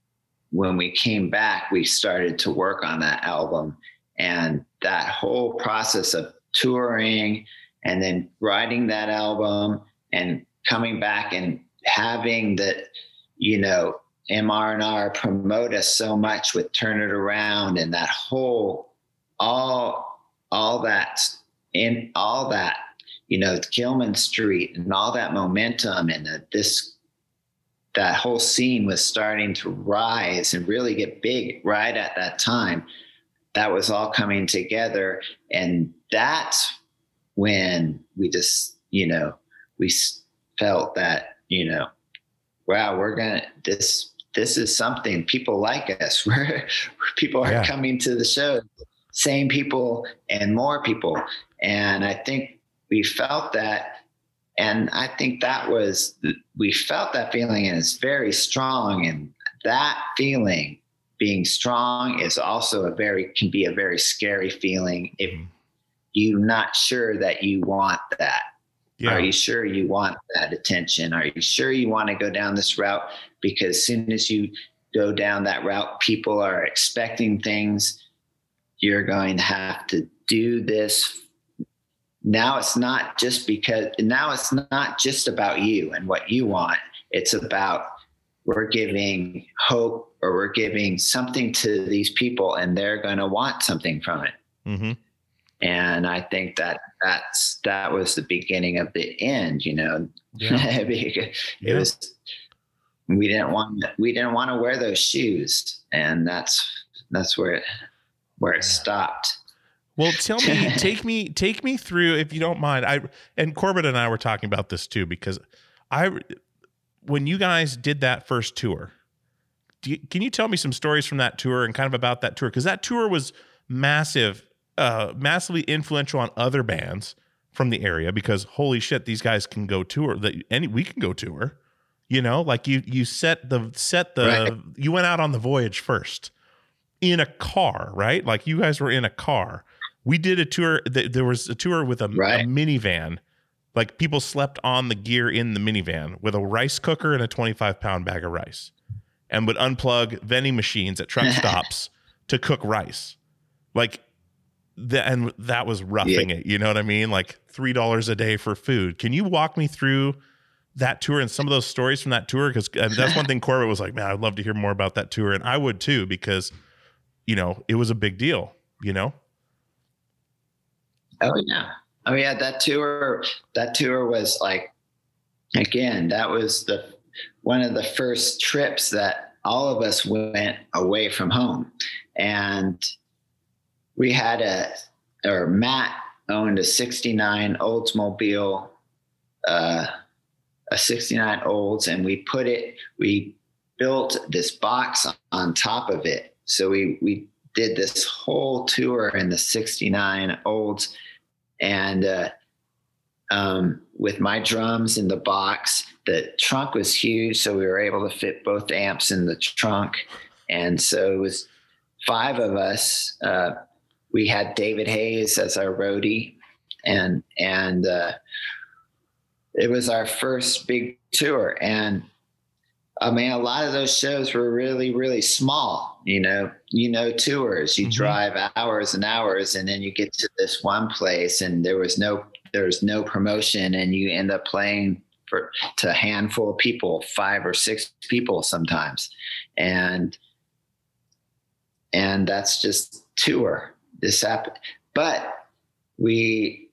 when we came back, we started to work on that album. And that whole process of touring and then writing that album and coming back and having that, you know, MR&R promote us so much with Turn It Around and that whole, all, all that in all that you know, Gilman Street and all that momentum and the, this, that whole scene was starting to rise and really get big right at that time. That was all coming together. And that's when we just, you know, we felt that, you know, wow, we're going to, this, this is something people like us. We're, people are yeah. coming to the show, same people and more people. And I think we felt that and i think that was we felt that feeling and it's very strong and that feeling being strong is also a very can be a very scary feeling if mm-hmm. you're not sure that you want that yeah. are you sure you want that attention are you sure you want to go down this route because as soon as you go down that route people are expecting things you're going to have to do this now it's not just because now it's not just about you and what you want it's about we're giving hope or we're giving something to these people and they're going to want something from it mm-hmm. and i think that that's that was the beginning of the end you know yeah. it yeah. was we didn't want we didn't want to wear those shoes and that's that's where it where it stopped well, tell me, take me, take me through if you don't mind. I and Corbett and I were talking about this too because I, when you guys did that first tour, you, can you tell me some stories from that tour and kind of about that tour because that tour was massive, uh, massively influential on other bands from the area because holy shit, these guys can go tour. That any we can go tour. You know, like you you set the set the right. you went out on the voyage first in a car, right? Like you guys were in a car we did a tour. There was a tour with a, right. a minivan. Like people slept on the gear in the minivan with a rice cooker and a 25 pound bag of rice, and would unplug vending machines at truck stops to cook rice. Like that, and that was roughing yeah. it. You know what I mean? Like three dollars a day for food. Can you walk me through? that tour and some of those stories from that tour because that's one thing Corbett was like, man, I'd love to hear more about that tour, and I would too because, you know, it was a big deal. You know. Oh yeah. Oh yeah. That tour, that tour was like, again, that was the one of the first trips that all of us went away from home, and we had a, or Matt owned a '69 Oldsmobile, uh, a '69 Olds, and we put it, we built this box on top of it. So we we did this whole tour in the 69 olds and uh, um, with my drums in the box. The trunk was huge, so we were able to fit both amps in the trunk. And so it was five of us. Uh, we had David Hayes as our roadie, and and uh, it was our first big tour. And I mean, a lot of those shows were really, really small. You know, you know, tours. You Mhm. drive hours and hours, and then you get to this one place, and there was no there was no promotion, and you end up playing for to a handful of people, five or six people sometimes, and and that's just tour. This happened, but we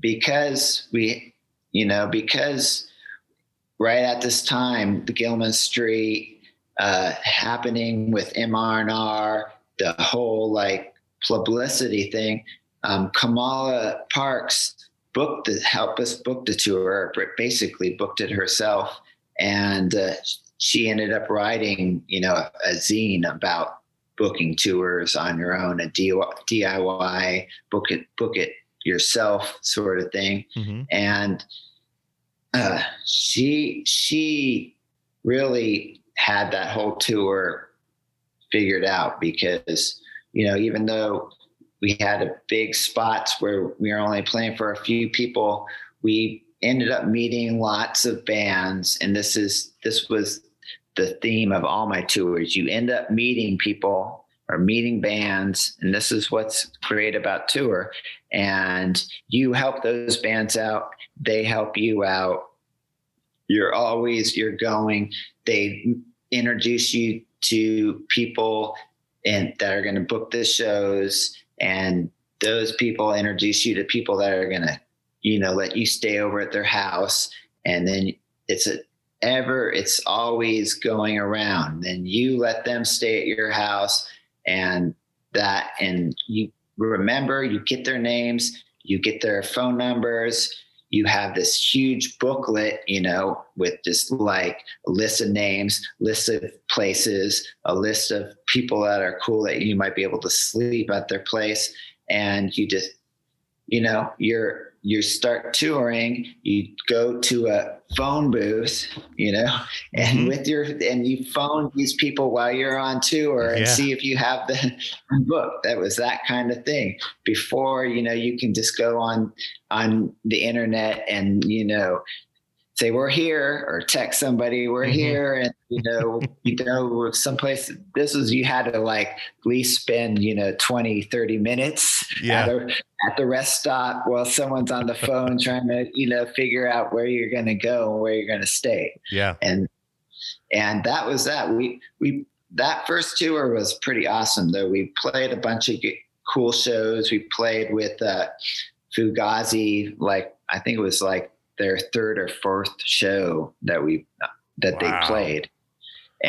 because we you know because right at this time the Gilman Street uh, happening with MRNR, the whole like publicity thing. Um, Kamala Parks booked the helped us book the tour, but basically booked it herself, and uh, she ended up writing you know a, a zine about booking tours on your own, a DIY book it book it yourself sort of thing Mm-hmm. and uh, she she really had that whole tour figured out because you know even though we had a big spots where we were only playing for a few people we ended up meeting lots of bands. And this is this was the theme of all my tours. You end up meeting people or meeting bands and this is what's great about tour. And you help those bands out they help you out. You're always you're going. They introduce you to people and that are going to book the shows and those people introduce you to people that are going to you know let you stay over at their house. And then it's a ever it's always going around. Then you let them stay at your house and that and you remember you get their names you get their phone numbers you have this huge booklet you know with just like a list of names list of places a list of people that are cool that you might be able to sleep at their place and you just you know you're you start touring you go to a phone booth you know and Mhm. with your and you phone these people while you're on tour and Yeah. see if you have the book that was that kind of thing before you know you can just go on on the internet and you know say we're here or text somebody we're Mhm. here and you know you know someplace this is you had to like at least spend you know 20 30 minutes Yeah. at, a, at the rest stop while someone's on the phone trying to you know figure out where you're going to go and where you're going to stay Yeah. and and that was that we we that first tour was pretty awesome though we played a bunch of g- cool shows we played with uh fugazi like i think it was like their third or fourth show that we that Wow. they played.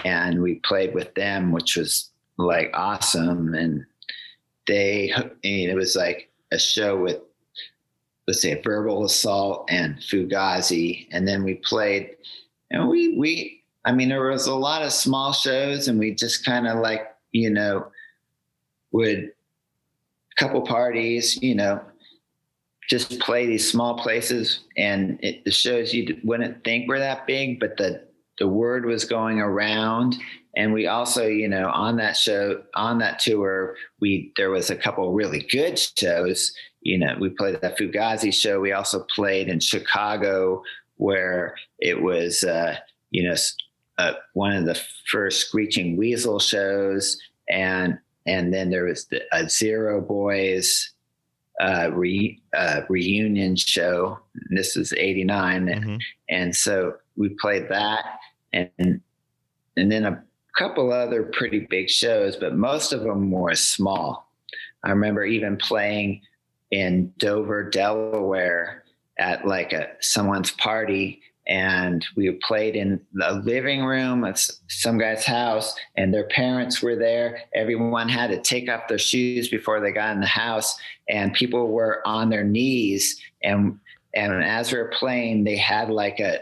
And we played with them which was like awesome. And they and it was like a show with let's say verbal assault and fugazi. And then we played and we we i mean there was a lot of small shows and we just kind of like you know would a couple parties you know just play these small places and it, shows you wouldn't think we're that big but the the word was going around. And we also you know on that show on that tour we there was a couple really good shows. You know we played the fugazi show. We also played in chicago where it was uh you know uh, one of the first screeching weasel shows. And and then there was the uh, zero boys uh, re, uh, reunion show. This was 89 Mhm. and so we played that and and then a couple other pretty big shows but most of them were small. I remember even playing in dover delaware at like a someone's party and we played in the living room of some guy's house and their parents were there everyone had to take off their shoes before they got in the house and people were on their knees and and as we were playing they had like a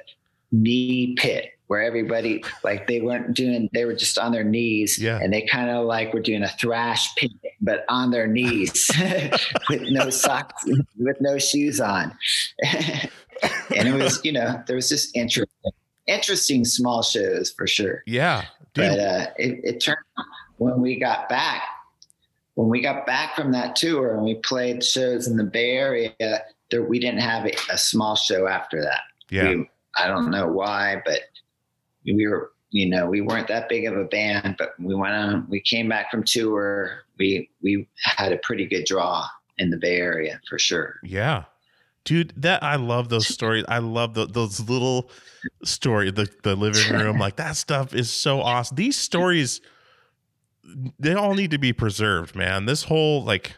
knee pit where everybody like they weren't doing they were just on their knees Yeah. and they kind of like were doing a thrash pit but on their knees with no socks with no shoes on and it was you know there was just interesting interesting small shows for sure Yeah. Dude. but uh, it, it turned out when we got back when we got back from that tour and we played shows in the Bay Area, there, we didn't have a, a small show after that. Yeah. We, I don't know why, but we were, you know, we weren't that big of a band, but we went on, we came back from tour. We, we had a pretty good draw in the Bay Area for sure. Yeah. Dude, that I love those stories. I love the, those little story, the the living room, like that stuff is so awesome. These stories, they all need to be preserved, man. This whole like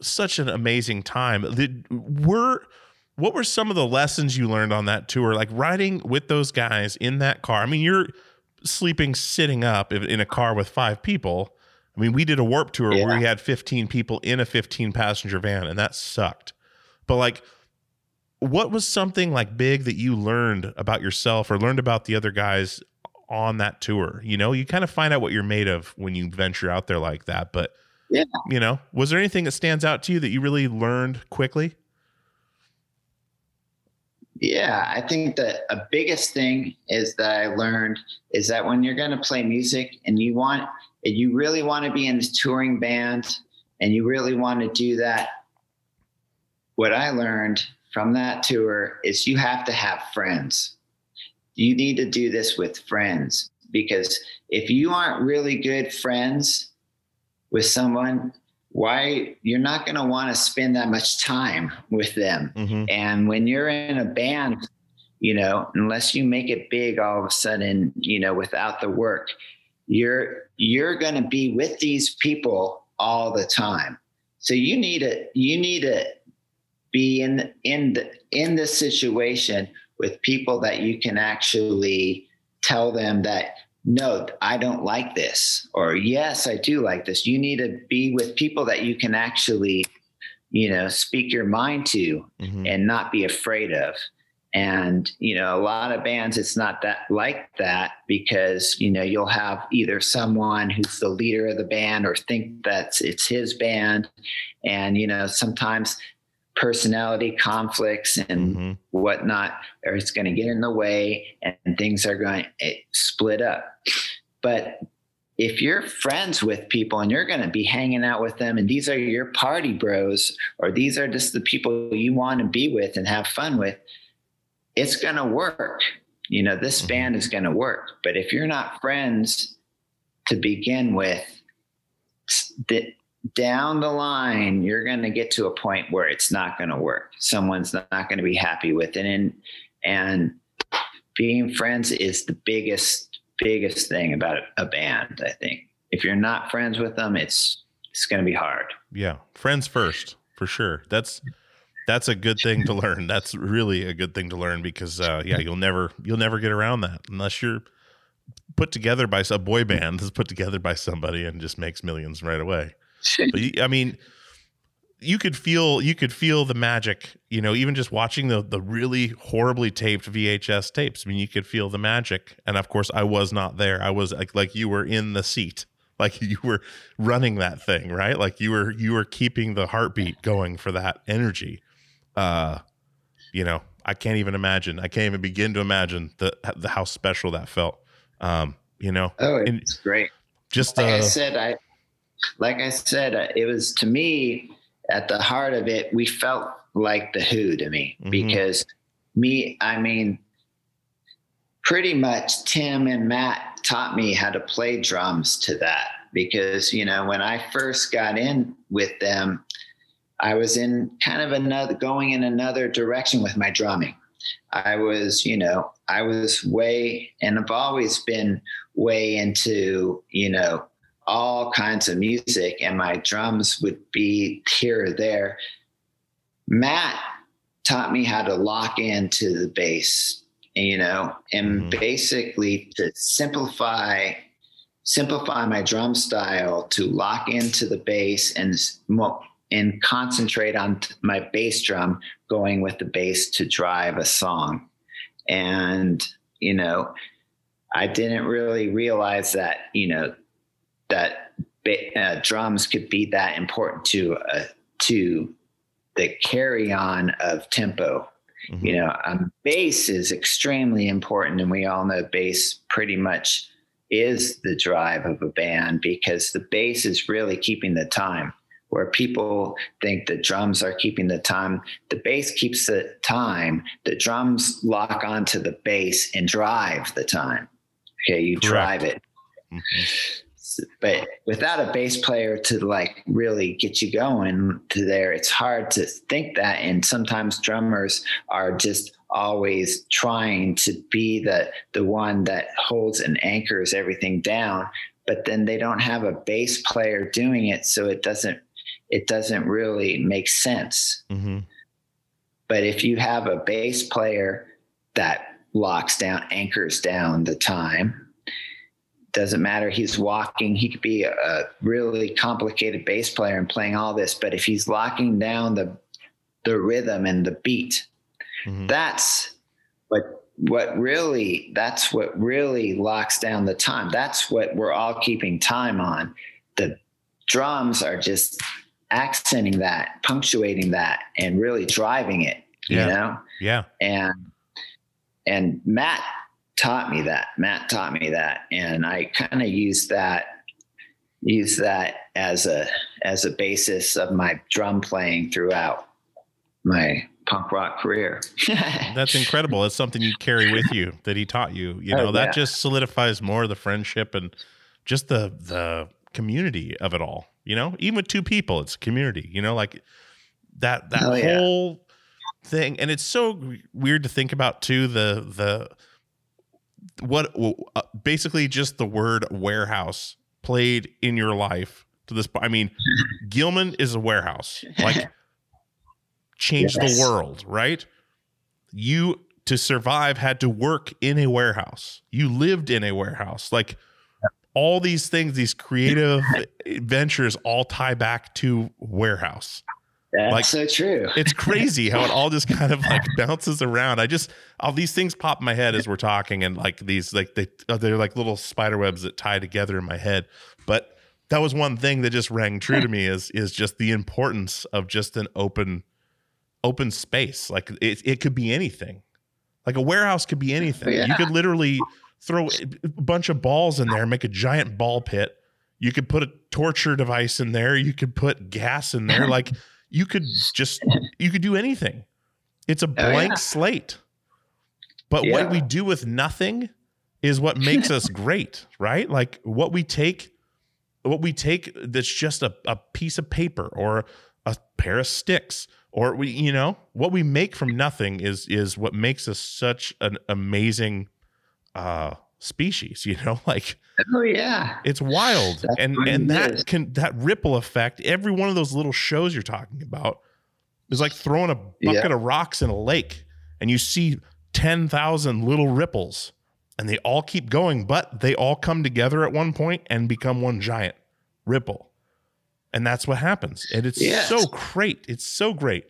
such an amazing time. The, were what were some of the lessons you learned on that tour? Like riding with those guys in that car. I mean, you're sleeping sitting up in in a car with five people. I mean, we did a warp tour where we had 15 people in a 15 passenger van, and that sucked. But like, what was something like big that you learned about yourself or learned about the other guys on that tour? You know, you kind of find out what you're made of when you venture out there like that. But Yeah. you know, was there anything that stands out to you that you really learned quickly? Yeah, I think that a biggest thing is that I learned is that when you're going to play music and you want, and you really want to be in this touring band and you really want to do that, what I learned from that tour is you have to have friends. You need to do this with friends because if you aren't really good friends with someone, why you're not going to want to spend that much time with them. Mm-hmm. And when you're in a band, you know, unless you make it big all of a sudden, you know, without the work, you're you're going to be with these people all the time. So you need to you need to be in in the in this situation with people that you can actually tell them that no, I don't like this, or yes, I do like this. You need to be with people that you can actually, you know, speak your mind to Mm-hmm. and not be afraid of. And, you know, a lot of bands, it's not that like that because, you know, you'll have either someone who's the leader of the band or think that it's his band. And, you know, sometimes personality conflicts and Mm-hmm. whatnot, or it's going to get in the way and things are going to split up. But if you're friends with people and you're going to be hanging out with them and these are your party bros or these are just the people you want to be with and have fun with, it's going to work. You know, this Mhm. band is going to work. But if you're not friends to begin with, the, down the line, you're going to get to a point where it's not going to work. Someone's not going to be happy with it. And, and being friends is the biggest, biggest thing about a band, I think. If you're not friends with them, it's, it's going to be hard. Yeah, friends first for sure. That's that's a good thing to learn. That's really a good thing to learn because uh, yeah, you'll never you'll never get around that unless you're put together by a boy band that's put together by somebody and just makes millions right away. But you, I mean, you could feel you could feel the magic. You know, even just watching the the really horribly taped VHS tapes. I mean, you could feel the magic. And of course, I was not there. I was like like you were in the seat, like you were running that thing, right? Like you were you were keeping the heartbeat going for that energy. Uh, you know, I can't even imagine. I can't even begin to imagine the, the how special that felt. Um, you know, Oh, And- it's great. just like I uh, said, I like I said, uh, it was to me at the heart of it. We felt like the Who to me Mhm. because me, I mean, pretty much Tim and Matt taught me how to play drums to that because you know when I first got in with them, I was in kind of another going in another direction with my drumming. I was, you know, I was way, and I've always been way into, you know, all kinds of music, and my drums would be here or there. Matt taught me how to lock into the bass, you know, and Mhm. basically to simplify simplify my drum style to lock into the bass and and concentrate on my bass drum going with the bass to drive a song and you know i didn't really realize that you know that uh, drums could be that important to uh, to the carry on of tempo Mhm. you know um, bass is extremely important and we all know bass pretty much is the drive of a band because the bass is really keeping the time. Where people think the drums are keeping the time, the bass keeps the time. The drums lock onto the bass and drive the time. Okay, you Correct. drive it Mhm. But without a bass player to like really get you going to there it's hard to think that and sometimes drummers are just always trying to be the the one that holds and anchors everything down but then they don't have a bass player doing it so it doesn't it doesn't really make sense Mhm. but if you have a bass player that locks down, anchors down the time, doesn't matter. He's walking. He could be a, really complicated bass player and playing all this, but if he's locking down the the rhythm and the beat, Mhm. that's what what really that's what really locks down the time. That's what we're all keeping time on. The drums are just accenting that, punctuating that, and really driving it. Yeah. You know, Yeah. and and Matt taught me that. Matt taught me that, and I kind of used that use that as a as a basis of my drum playing throughout my punk rock career. That's incredible. It's something you carry with you that he taught you. You Oh, know, that yeah. just solidifies more of the friendship and just the the community of it all. You know, even with two people, it's a community. You know, like that that Oh, yeah. whole thing. And it's so weird to think about too. The the what uh, basically just the word warehouse played in your life to this. I mean, Gilman is a warehouse. Like changed Yes. the world, right? You to survive had to work in a warehouse. You lived in a warehouse. Like all these things, these creative ventures all tie back to warehouse. That's Like- so true. It's crazy how it all just kind of like bounces around. I just all these things pop in my head as we're talking, and like these like they uh, they're like little spider webs that tie together in my head. But that was one thing that just rang true to me is is just the importance of just an open open space. Like it it could be anything. Like a warehouse could be anything. Yeah. You could literally throw a bunch of balls in there, make a giant ball pit. You could put a torture device in there. You could put gas in there. Like you could just you could do anything. It's a Oh, blank yeah. slate. But Yeah. what we do with nothing is what makes us great, right? Like what we take what we take that's just a, a piece of paper or a pair of sticks or we you know what we make from nothing is is what makes us such an amazing uh species you know like Oh yeah. it's wild That's and and that is. can that ripple effect every one of those little shows you're talking about is like throwing a bucket Yeah. of rocks in a lake and you see 10,000 little ripples and they all keep going but they all come together at one point and become one giant ripple and that's what happens and it's Yes. so great it's so great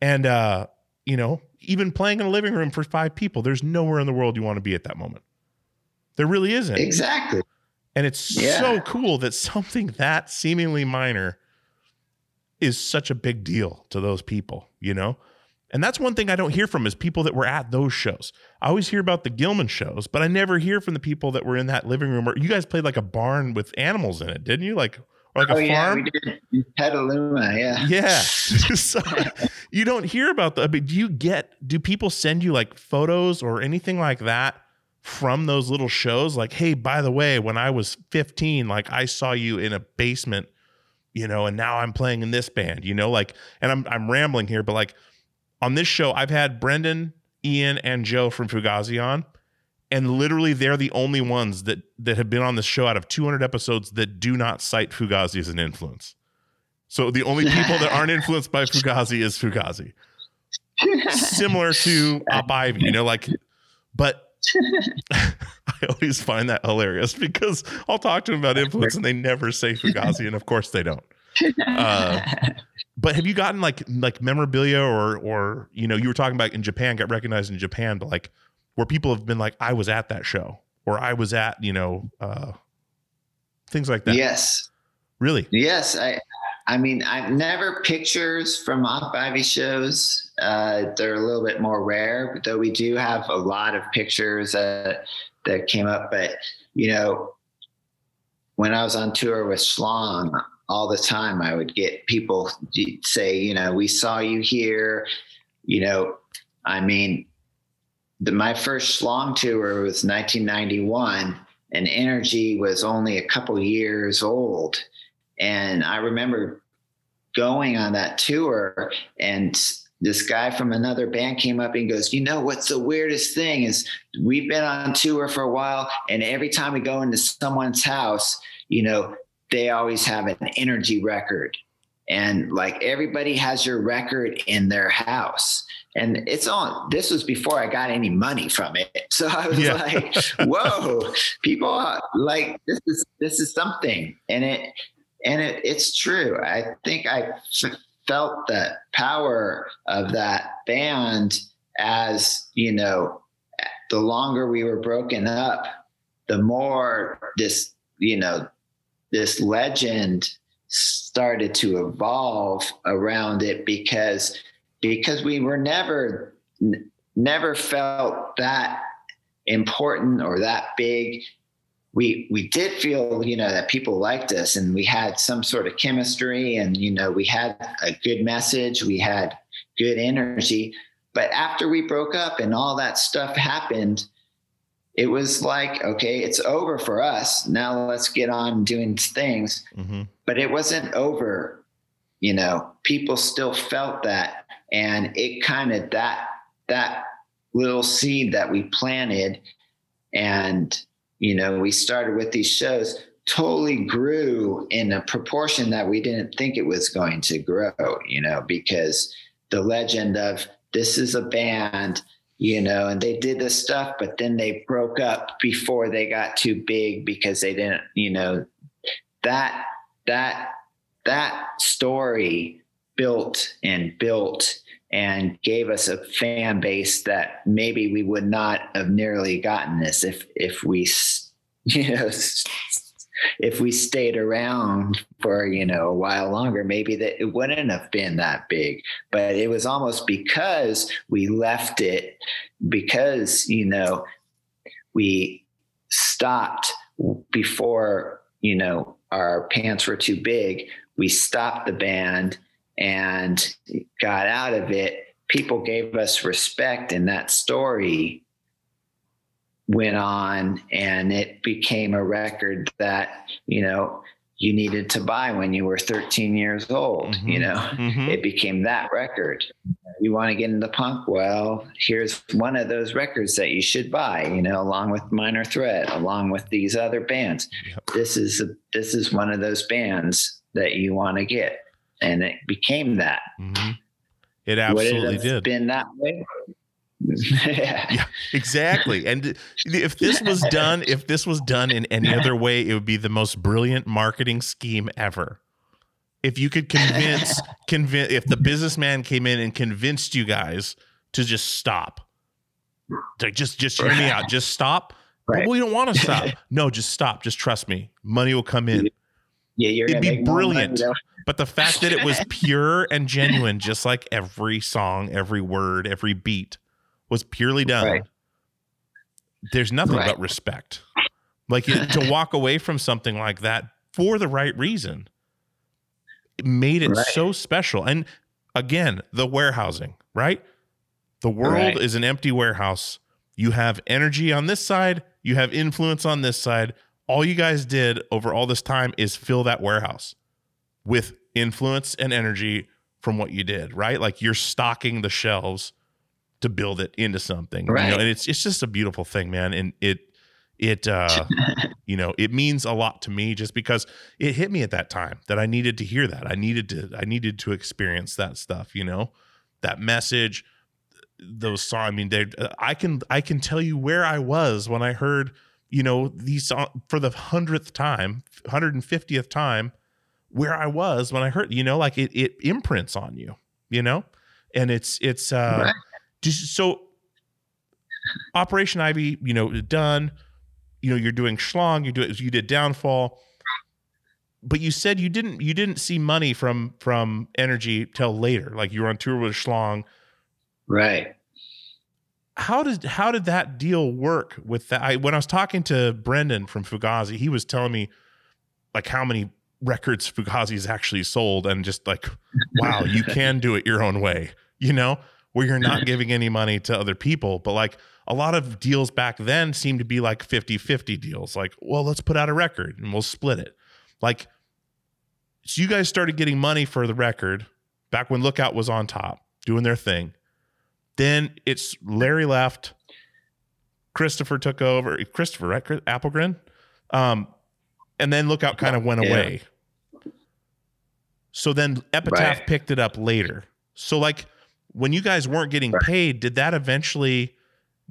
and uh you know even playing in a living room for five people there's nowhere in the world you want to be at that moment there really isn't Exactly. and it's Yeah. so cool that something that seemingly minor is such a big deal to those people, you know? And that's one thing I don't hear from is people that were at those shows. I always hear about the Gilman shows, but I never hear from the people that were in that living room. Or you guys played like a barn with animals in it, didn't you? Like, or like oh a yeah, farm? we did in Petaluma. Yeah. Yeah. so you don't hear about that. But do you get, do people send you like photos or anything like that from those little shows? Like, hey, by the way, when I was 15, like I saw you in a basement, you know, and now I'm playing in this band, you know, like, and I'm, I'm rambling here, but like on this show, I've had Brendan, Ian, and Joe from Fugazi on. And literally, they're the only ones that that have been on the show out of 200 episodes that do not cite Fugazi as an influence. So the only people that aren't influenced by Fugazi is Fugazi. Similar to Ivy, you know, like, but I always find that hilarious because I'll talk to them about influence and they never say Fugazi, and of course they don't. Uh, but have you gotten like like memorabilia or or you know you were talking about in Japan got recognized in Japan, but like where people have been like I was at that show or I was at you know uh, things like that. yes. Really? Yes, I I mean I've never pictures from off Ivy shows. Uh, they're a little bit more rare, though we do have a lot of pictures that that came up. But you know, when I was on tour with Schlong, all the time I would get people say, you know, we saw you here. You know, I mean, the, my first Schlong tour was 1991, and Energy was only a couple years old. And I remember going on that tour and this guy from another band came up and goes, You know what's the weirdest thing is we've been on tour for a while, and every time we go into someone's house, you know, they always have an energy record. And like everybody has your record in their house. And it's on. This was before I got any money from it, so I was Yeah. like, "Whoa, people are like this is this is something." And it and it, it's true. I think I felt the power of that band as you know, the longer we were broken up, the more this you know this legend started to evolve around it because because we were never n- never felt that important or that big we we did feel you know that people liked us and we had some sort of chemistry and you know we had a good message we had good energy. But after we broke up and all that stuff happened it was like okay it's over for us. Now let's get on doing things. Mm-hmm. but it wasn't over. You know people still felt that. And it kind of that that little seed that we planted and you know we started with these shows totally grew in a proportion that we didn't think it was going to grow you know because the legend of this is a band you know and they did this stuff but then they broke up before they got too big because they didn't you know that that that story built and built and gave us a fan base that maybe we would not have nearly gotten this if if we you know if we stayed around for you know a while longer maybe that it wouldn't have been that big. But it was almost because we left it because you know we stopped before you know our pants were too big we stopped the band and got out of it people gave us respect and that story went on and it became a record that you know you needed to buy when you were 13 years old you Mhm. know Mhm. it became that record. You want to get into punk? Well, here's one of those records that you should buy, you know, along with Minor Threat, along with these other bands. Yep. This is a, this is one of those bands that you want to get. And it became that. Mhm. It Would absolutely it have did. been that way? yeah. Exactly. And if this was done, if this was done in any other way, it would be the most brilliant marketing scheme ever. If you could convince, convince, if the businessman came in and convinced you guys to just stop, like just, just hear me out, just stop. Right. Well, we don't want to stop. No, just stop. Just trust me. Money will come in. Yeah, you're It'd be money, brilliant. though. But the fact that it was pure and genuine, just like every song, every word, every beat was purely done. Right. There's nothing Right. but respect. Like to walk away from something like that for the right reason, it made it Right. so special. And again, the warehousing, right? The world is an empty warehouse. You have energy on this side, you have influence on this side. All you guys did over all this time is fill that warehouse with influence and energy from what you did, right? Like you're stocking the shelves to build it into something. You Right. know, and it's it's just a beautiful thing, man. And it it uh you know, it means a lot to me just because it hit me at that time that I needed to hear that. I needed to I needed to experience that stuff, you know? That message those songs. I mean, they I can I can tell you where I was when I heard, you know, these songs for the hundredth time, hundred and fiftieth time, where I was when I heard, you know, like it it imprints on you, you know, and it's it's uh, Right. just so Operation Ivy, you know, done. You know, you're doing Schlong, you do it, you did Downfall, but you said you didn't you didn't see money from from Energy till later. Like you were on tour with Schlong. Right. how did how did that deal work with that? I, when I was talking to Brendan from Fugazi, he was telling me like how many records Fugazi's actually sold, and just like, wow, you can do it your own way, you know, where you're not giving any money to other people, but like a lot of deals back then seemed to be like 50-50 deals. Like, well, let's put out a record and we'll split it. Like, so you guys started getting money for the record back when Lookout was on top, doing their thing. Then it's Larry left. Christopher took over. Christopher, right? Appelgren. Um, and then Lookout kind of went Yeah. away. So then Epitaph Right. picked it up later. So like when you guys weren't getting Right. paid, did that eventually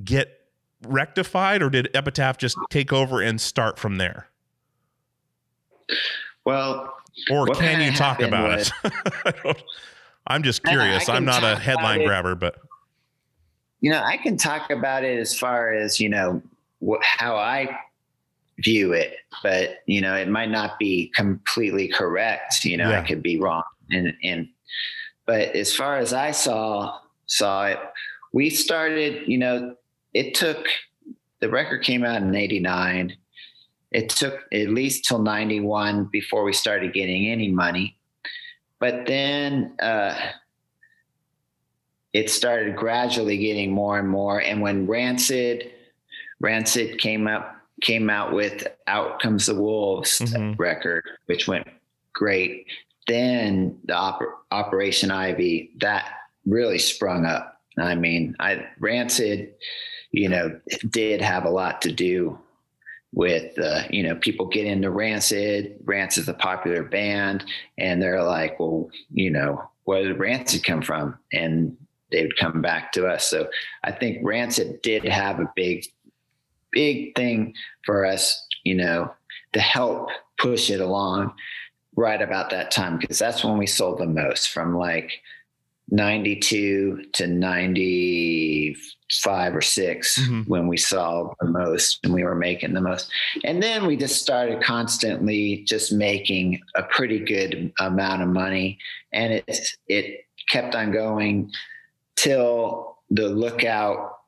get rectified, or did Epitaph just take over and start from there? Well, Or can you talk about it? I I'm just I- I curious. I'm not a headline grabber, but you know, I can talk about it as far as, you know, wh- how I view it, but, you know, it might not be completely correct. You know, Yeah. I could be wrong. And, and, but as far as I saw, saw it, we started, you know, it took, the record came out in 89. It took at least till 91 before we started getting any money. But then, uh, it started gradually getting more and more. And when Rancid, Rancid came up, came out with "Out Comes the Wolves" Mhm. record, which went great. Then the Oper- Operation Ivy that really sprung up. I mean, I Rancid, you know, did have a lot to do with uh, you know people get into Rancid. Rancid's a popular band, and they're like, well, you know, where did Rancid come from? And they would come back to us. So I think Rancid did have a big, big thing for us, you know, to help push it along right about that time because that's when we sold the most from like 92 to 95 or 6 Mhm. when we saw the most and we were making the most and then we just started constantly just making a pretty good amount of money and it it kept on going till the lookout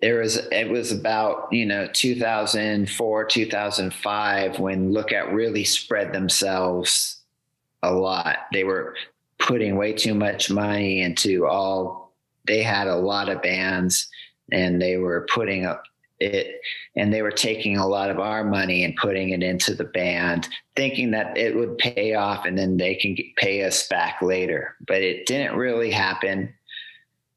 there was it was about you know 2004 2005 when lookout really spread themselves a lot. They were putting way too much money into all they had a lot of bands and they were putting up it and they were taking a lot of our money and putting it into the band thinking that it would pay off and then they can pay us back later. But it didn't really happen.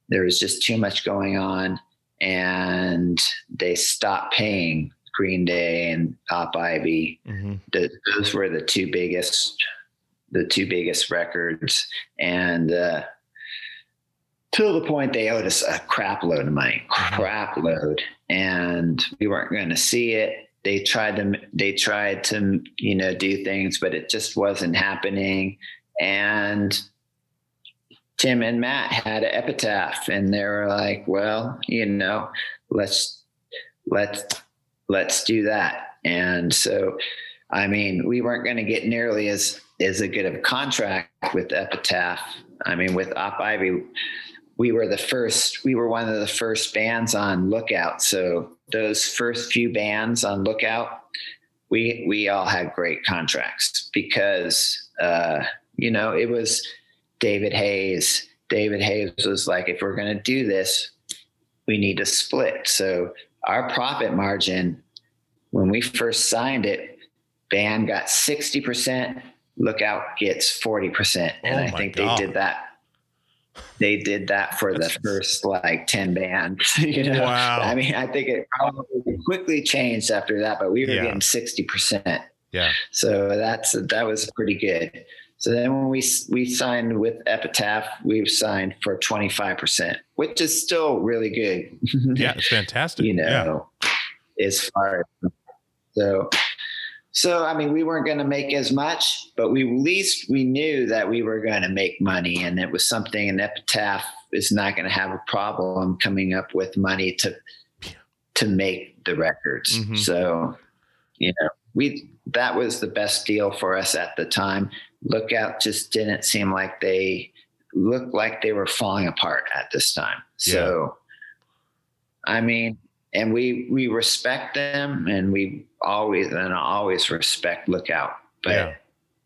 There was just too much going on and they stopped paying green day and op ivy. Mhm. the, those were the two biggest the two biggest records. And uh till the point they owed us a crap load of money crap load. And we weren't going to see it. They tried to they tried to you know do things but it just wasn't happening. And tim and matt had an epitaph and they were like well you know let's let's let's do that. And so i mean we weren't going to get nearly as as a good of a contract with epitaph. I mean with op ivy we were the first we were one of the first bands on lookout. So those first few bands on lookout we we all had great contracts because uh you know it was david hayes david hayes was like if we're going to do this we need to split so our profit margin when we first signed it band got 60% lookout gets 40% and Oh i think God. they did that they did that for the first like 10 bands you know Wow. i mean i think it probably quickly changed after that but we were Yeah. getting 60% Yeah. so that's that was pretty good so then when we we signed with epitaph we've signed for 25% which is still really good Yeah. It's fantastic. you Yeah. know as far as so so i mean we weren't going to make as much but we at least we knew that we were going to make money and it was something an epitaph is not going to have a problem coming up with money to to make the records Mhm. so you know we that was the best deal for us at the time lookout just didn't seem like they looked like they were falling apart at this time. So, I mean, and we we respect them, and we always and always respect Lookout. But Yeah.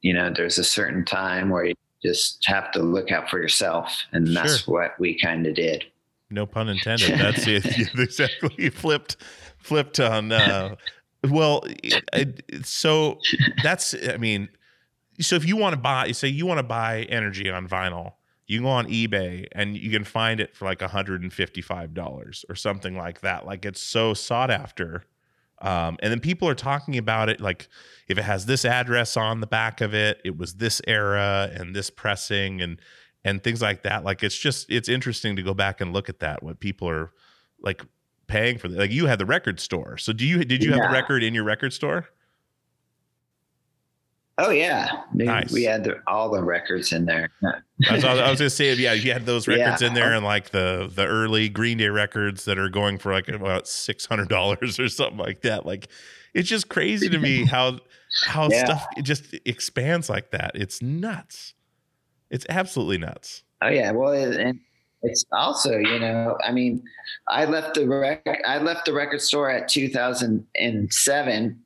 you know, there's a certain time where you just have to look out for yourself, and that's what we kind of did. No pun intended. That's it. Exactly flipped flipped on. Uh, well, it, it- so that's. I mean, so if you want to buy, say you want to buy energy on vinyl, you go on eBay and you can find it for like hundred and fifty five dollars or something like that. Like it's so sought after. Um, and then people are talking about it like if it has this address on the back of it, it was this era and this pressing and and things like that. Like it's just it's interesting to go back and look at that. What people are like paying for. Like you had the record store. So do you did you have Yeah. a record in your record store? Oh yeah, Nice. we had the, all the records in there. I was, I was gonna say, yeah, you had those records Yeah. in there, and like the the early Green Day records that are going for like about six hundred dollars or something like that. Like, it's just crazy to me how how Yeah. stuff it just expands like that. It's nuts. It's absolutely nuts. Oh yeah, well, and it's also you know, I mean, I left the rec- I left the record store at 2007,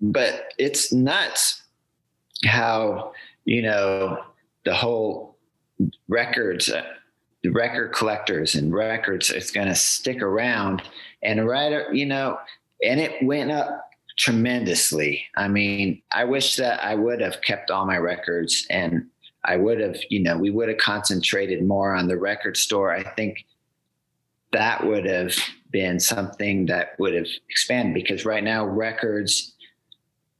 but it's nuts how you know the whole records, uh, the record collectors and records is going to stick around, and right, you know, and it went up tremendously. I mean, I wish that I would have kept all my records and I would have, you know, we would have concentrated more on the record store. I think that would have been something that would have expanded because right now records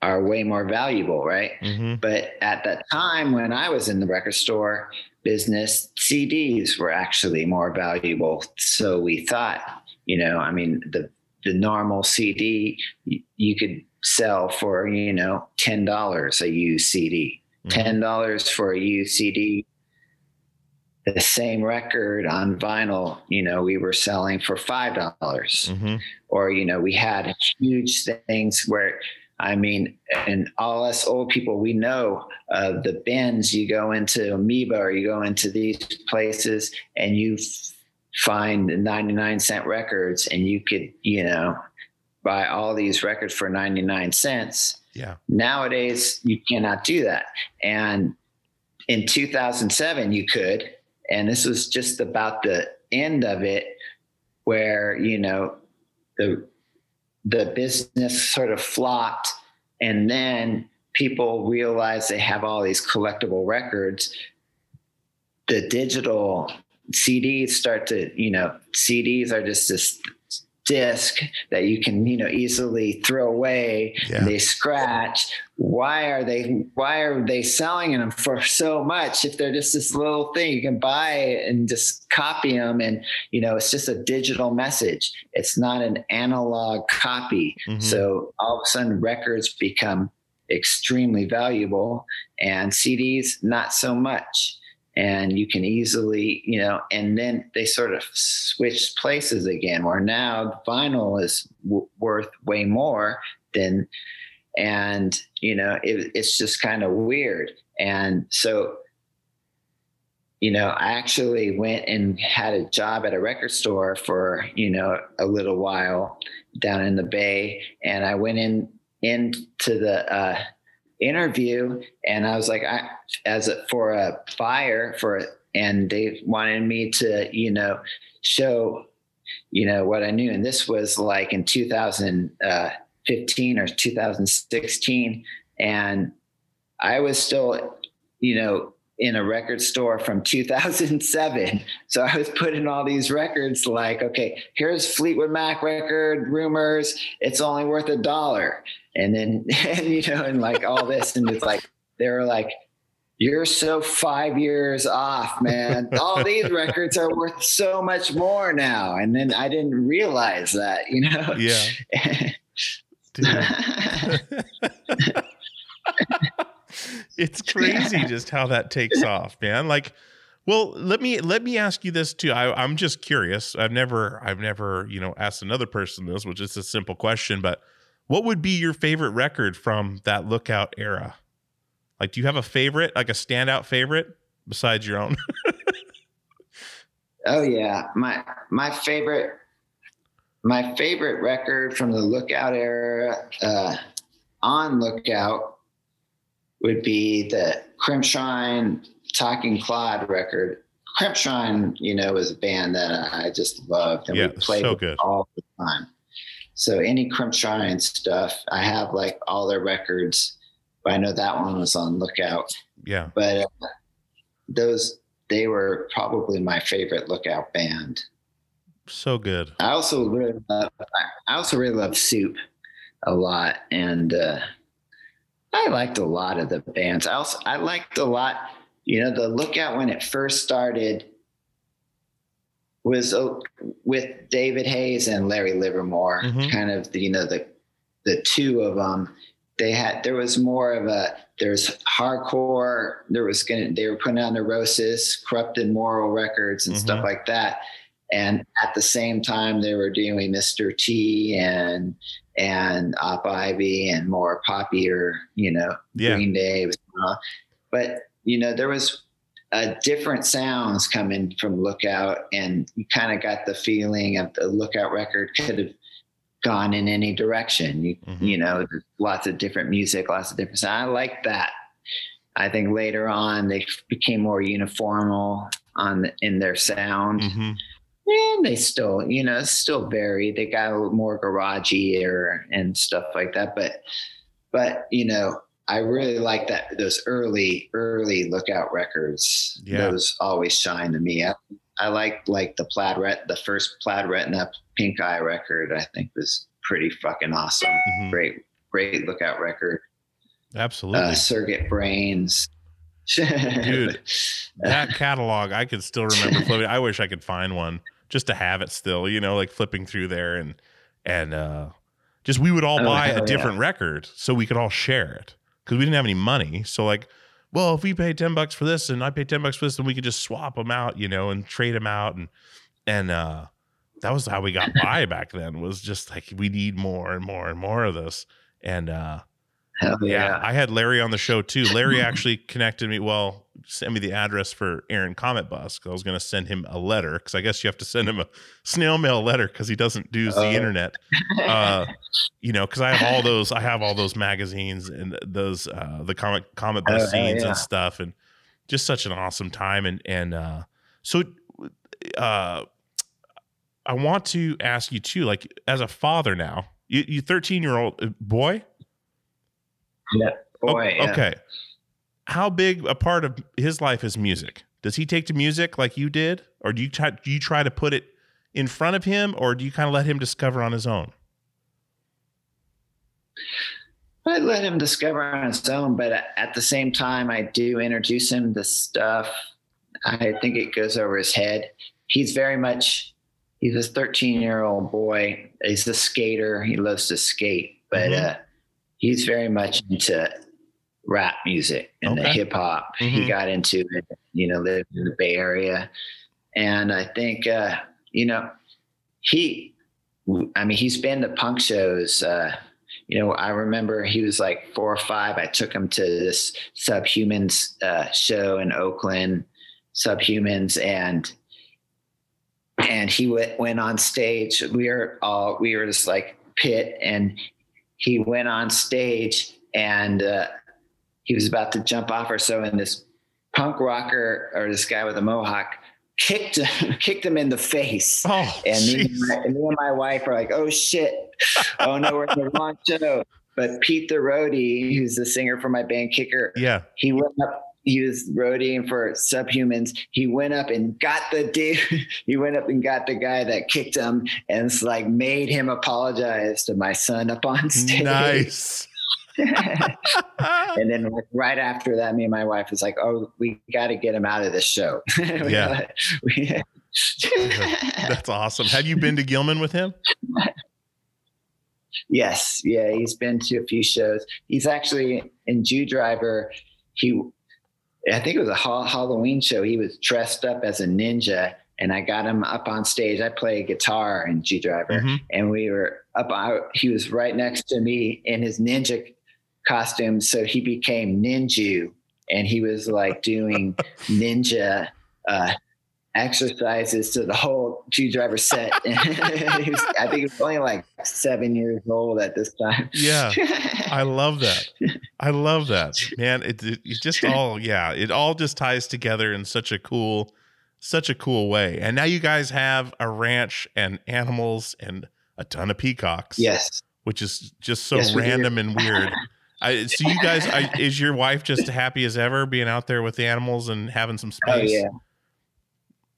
are way more valuable, right? Mm-hmm. But at that time when I was in the record store business, CDs were actually more valuable. So we thought, you know, I mean, the the normal CD you, you could sell for, you know, ten dollars a used CD. Ten dollars for a used CD. The same record on vinyl, you know, we were selling for five dollars Mm-hmm. or you know we had huge things where i mean and all us old people we know uh, the bins you go into amoeba or you go into these places and you find 99 cent records and you could you know buy all these records for 99 cents. Yeah. nowadays you cannot do that. And in 2007 you could. And this was just about the end of it where you know the the business sort of flopped and then people realize they have all these collectible records the digital CDs start to, you know, CDs are just this disc that you can, you know, easily throw away. Yeah. They scratch. Why are they why are they selling them for so much if they're just this little thing you can buy and just copy them and you know it's just a digital message. It's not an analog copy. Mhm. So all of a sudden records become extremely valuable and CDs not so much and you can easily you know and then they sort of switch places again where now vinyl is w- worth way more than and you know it, it's just kind of weird. And so you know i actually went and had a job at a record store for you know a little while down in the bay and i went in into the uh interview and i was like i as a, for a buyer for and they wanted me to you know show you know what i knew and this was like in 2015 uh, or 2016 and i was still you know in a record store from 2007 so i was putting all these records like okay here's fleetwood mac record Rumours. It's only worth a dollar. And then and you know and like all this. And it's like they were like you're so five years off man. All these records are worth so much more now. And then i didn't realize that you know? Yeah. It's crazy just how that takes off, man. Like, well, let me let me ask you this too. I, I'm just curious. I've never I've never you know asked another person this, which is a simple question, but what would be your favorite record from that Lookout era? Like, do you have a favorite, like a standout favorite besides your own? Oh yeah, my my favorite my favorite record from the Lookout era uh, on Lookout would be the Crimpshrine Talking Claude record. Crimpshrine, you know, was a band that I just loved and Yeah, we played so all the time. So any Crimpshrine stuff, I have like all their records, but I know that one was on Lookout Yeah. but uh, those they were probably my favorite lookout band So good. i also really love i also really love soup a lot and uh i liked a lot of the bands i also i liked a lot you know the lookout when it first started was uh, with david hayes and larry livermore Mhm. kind of the, you know the the two of them they had there was more of a there's hardcore there was gonna they were putting out neurosis corrupted moral records and stuff Mhm. like that and at the same time they were doing mr t and and op ivy and more poppier you know Yeah. green day was going on. but you know there was uh, different sounds coming from lookout and you kind of got the feeling of the lookout record could have gone in any direction you, Mhm. you know lots of different music lots of different sound. i like that i think later on they became more uniformal on in their sound hmm and they still, you know, still vary. They got a little more garagey or and stuff like that. But, but you know, I really like that those early, early lookout records. Yeah. Those always shine to me. I, I like like the plaid ret, the first plaid retina pink eye record. I think was pretty fucking awesome. Mhm. Great, great lookout record. Absolutely. Uh, Circuit Brains. Dude. that catalog, I could still remember flipping. I wish I could find one just to have it still, you know, like flipping through there and, and, uh, just we would all Oh, buy a yeah. different record so we could all share it because we didn't have any money. So, like, well, if we pay 10 bucks for this and I pay 10 bucks for this, then we could just swap them out, you know, and trade them out. And, and, uh, that was how we got by back then was just like, we need more and more and more of this. And, uh, Hell yeah, yeah. I had Larry on the show too. Larry actually connected me. Well, sent me the address for Aaron Cometbus. 'cause I was going to send him a letter because I guess you have to send him a snail mail letter because he doesn't do the Oh. internet. Uh, you know, because I have all those. I have all those magazines and those uh, the comic Cometbus Oh, zines yeah. and stuff, and just such an awesome time. And and uh, so, uh, I want to ask you too, like as a father now, you you thirteen year old boy. Yeah. O- Boy. Okay. How big a part of his life is music? Does he take to music like you did, or do you try, do you try to put it in front of him, or do you kind of let him discover on his own? I let him discover on his own, but at the same time, I do introduce him to stuff. I think it goes over his head. He's very much, he's a 13 year old boy. He's a skater. He loves to skate, but Mhm. uh, he's very much into rap music and the hip hop. Mhm. He got into it, you know, lived in the Bay Area. And I think, uh, you know, he, I mean, he's been to punk shows. Uh, you know, I remember he was like four or five. I took him to this Subhumans uh, show in Oakland, Subhumans, and and he went went on stage. We were all we were just like pit, and he went on stage, and uh, he was about to jump off or so, and this punk rocker or this guy with a mohawk kicked him, kicked him in the face. Oh, And me, and my, and me and my wife are like, oh shit. Oh no, we're in the wrong show. But Pete the roadie, who's the singer for my band Kicker, yeah. he went up, he was roadieing for Subhumans. He went up and got the dude, he went up and got the guy that kicked him and it's like made him apologize to my son up on stage. Nice. and then right after that, me and my wife was like, oh, we got to get him out of this show. Yeah. That's awesome. Have you been to Gilman with him? Yes, yeah, he's been to a few shows. He's actually in Jew Driver. He, I think it was a ha- Halloween show. He was dressed up as a ninja, and I got him up on stage. I play guitar in Jew Driver, Mhm. and we were up. I, he was right next to me in his ninja costume, so he became Ninju, and he was like doing ninja. Uh, exercises to the whole Jew Driver set. Was- I think was only like seven years old at this time. Yeah. I love that. I love that, man. It, it, it just all, yeah, it all just ties together in such a cool, such a cool way. And now you guys have a ranch and animals and a ton of peacocks. yes. which is just so Yes, random and weird. I, so you guys, I, is your wife just happy as ever being out there with the animals and having some Oh space? yeah.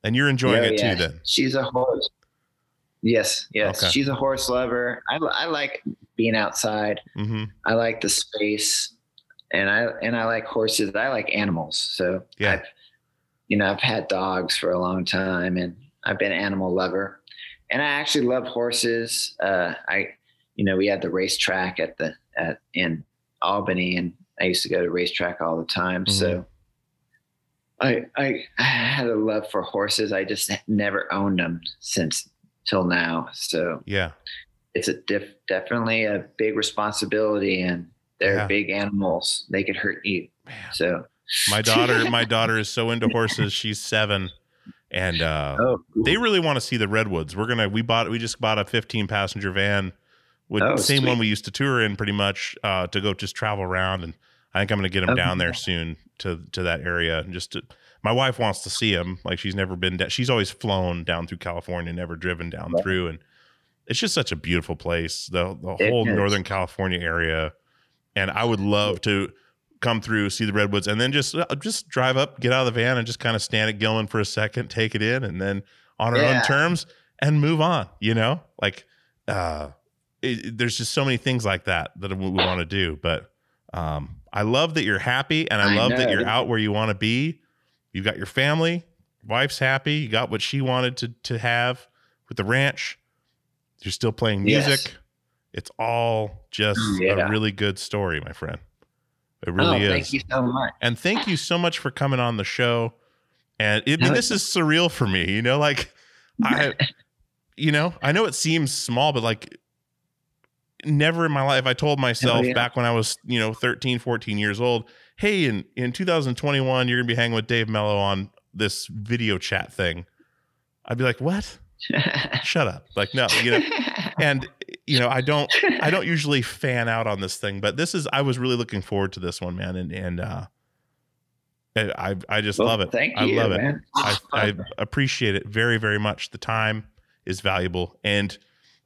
And you're enjoying Oh, it yeah. too, then. She's a horse. Yes, yes. Okay. She's a horse lover. I, I like being outside. hmm I like the space, and I and I like horses. I like animals. So Yeah. I've, you know, I've had dogs for a long time, and I've been an animal lover. And I actually love horses. Uh, I, you know, we had the racetrack at the at in Albany, and I used to go to racetrack all the time. So. I, I I had a love for horses. I just never owned them since till now. So Yeah. it's a diff, definitely a big responsibility and they're Yeah. big animals they could hurt you Man. so My daughter, my daughter is so into horses. She's seven, and uh, oh they really want to see the redwoods. We're gonna we bought we just bought a 15 passenger van with Oh, the same sweet. one we used to tour in pretty much uh, to go just travel around. And I think I'm gonna get him Oh, down there soon to to that area. And just to, my wife wants to see him. Like she's never been. Da- she's always flown down through California, never driven down Right. through. And it's just such a beautiful place. The the It whole is. Northern California area. And I would love to come through, see the redwoods, and then just uh, just drive up, get out of the van, and just kind of stand at Gilman for a second, take it in, and then on our own terms and move on. You know, like uh, it, it- there's just so many things like that that we want to do. But um, I love that you're happy, and I, I love that you're out where you want to be. You've got your family, wife's happy. You got what she wanted to to have with the ranch. You're still playing Yes. music. It's all just mm, Yeah. a really good story, my friend. It oh, really is. thank you so much And thank you so much for coming on the show. And it, I mean, No, this is surreal for me, you know, like I, you know, I know it seems small, but like never in my life, I told myself yeah. back when I was, you know, 13, 14 years old, Hey, in, in 2021, you're gonna be hanging with Dave Mello on this video chat thing. I'd be like, what? Shut up. Like, no, you know, and you know, I don't, I don't usually fan out on this thing, but this is, I was really looking forward to this one, man. And, and, uh, I, I, just Well, love it. thank you. I you love it. I, I appreciate it very, very much. The time is valuable, and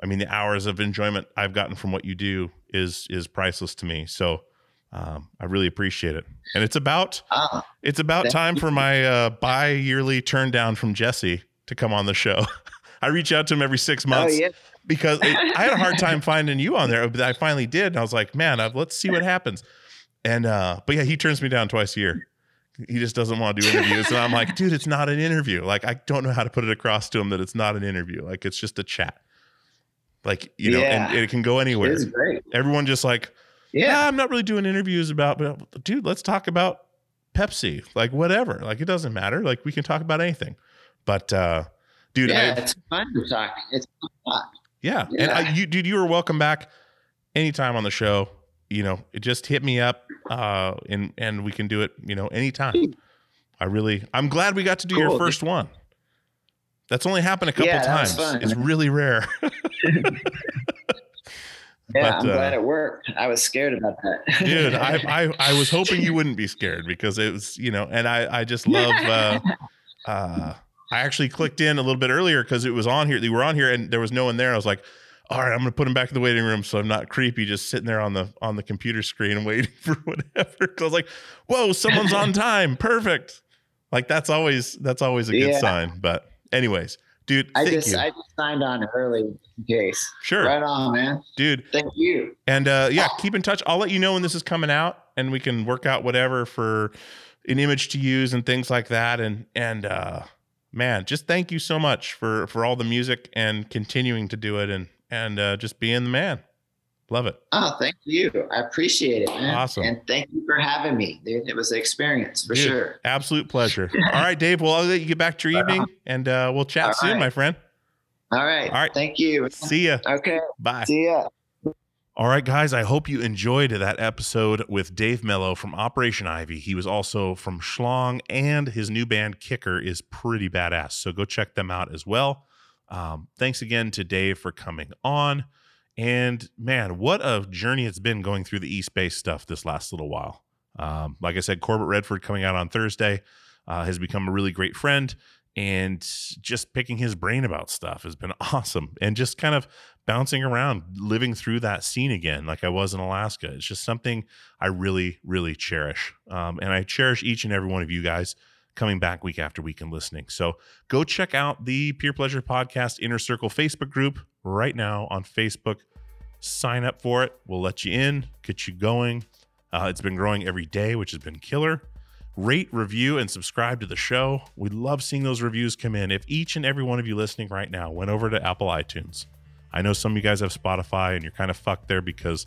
I mean the hours of enjoyment I've gotten from what you do is is priceless to me. So um, I really appreciate it. And it's about Ah, it's about time for my uh, bi-yearly turn down from Jesse to come on the show. I reach out to him every six months yeah because it, I had a hard time finding you on there, but I finally did, and I was like, man, uh, let's see what happens. And uh, but yeah, he turns me down twice a year. He just doesn't want to do interviews, and I'm like, dude, it's not an interview. Like I don't know how to put it across to him that it's not an interview. Like it's just a chat. Like you know, and, Yeah. it can go anywhere. it's great Everyone just like, yeah yeah, I'm not really doing interviews about, but dude, let's talk about Pepsi, like whatever. Like it doesn't matter. Like we can talk about anything. But uh, dude, yeah I, it's fun to talk it's fun to talk. yeah. And I, you, dude, you were welcome back anytime on the show. You know, it just hit me up, uh, and and we can do it. You know, anytime. I really, I'm glad we got to do your first one. That's only happened a couple Yeah, times. It's really rare. yeah But, i'm uh, glad it worked. I was scared about that. Dude I, I i was hoping you wouldn't be scared because it was you know and i i just love uh uh i actually clicked in a little bit earlier because it was on here they were on here and there was no one there. I was like all right i'm gonna put him back in the waiting room so i'm not creepy just sitting there on the on the computer screen waiting for whatever. Because i was like whoa someone's on time. Perfect. Like that's always that's always a good Yeah. sign but anyways dude i thank just you i just signed on early in case sure right on man dude thank you And uh, yeah, keep in touch. I'll let you know when this is coming out, and we can work out whatever for an image to use and things like that. And and uh, man, just thank you so much for for all the music and continuing to do it and and uh, just being the man. Love it. Oh, thank you. I appreciate it, man. Awesome. And thank you for having me. Dude, it was an experience for Dude, sure. Absolute pleasure. All right, Dave. Well, I'll let you get back to your evening, and uh, we'll chat All soon, right. my friend. All right. All right. Thank you. See ya. Okay. Bye. See ya. All right, guys, I hope you enjoyed that episode with Dave Mello from Operation Ivy. He was also from Schlong, and his new band Kicker is pretty badass. So go check them out as well. Um, thanks again to Dave for coming on. And man, what a journey it's been going through the East Bay stuff this last little while. Um, like I said, Corbett Redford coming out on Thursday uh, has become a really great friend and just picking his brain about stuff has been awesome and just kind of bouncing around living through that scene again like i was in alaska. It's just something i really really cherish um, and i cherish each and every one of you guys coming back week after week and listening. So go check out the peer pleasure podcast inner circle facebook group right now on facebook sign up for it we'll let you in get you going uh, it's been growing every day which has been killer rate, review, and subscribe to the show. We love seeing those reviews come in. If each and every one of you listening right now went over to Apple iTunes, I know some of you guys have Spotify and you're kind of fucked there because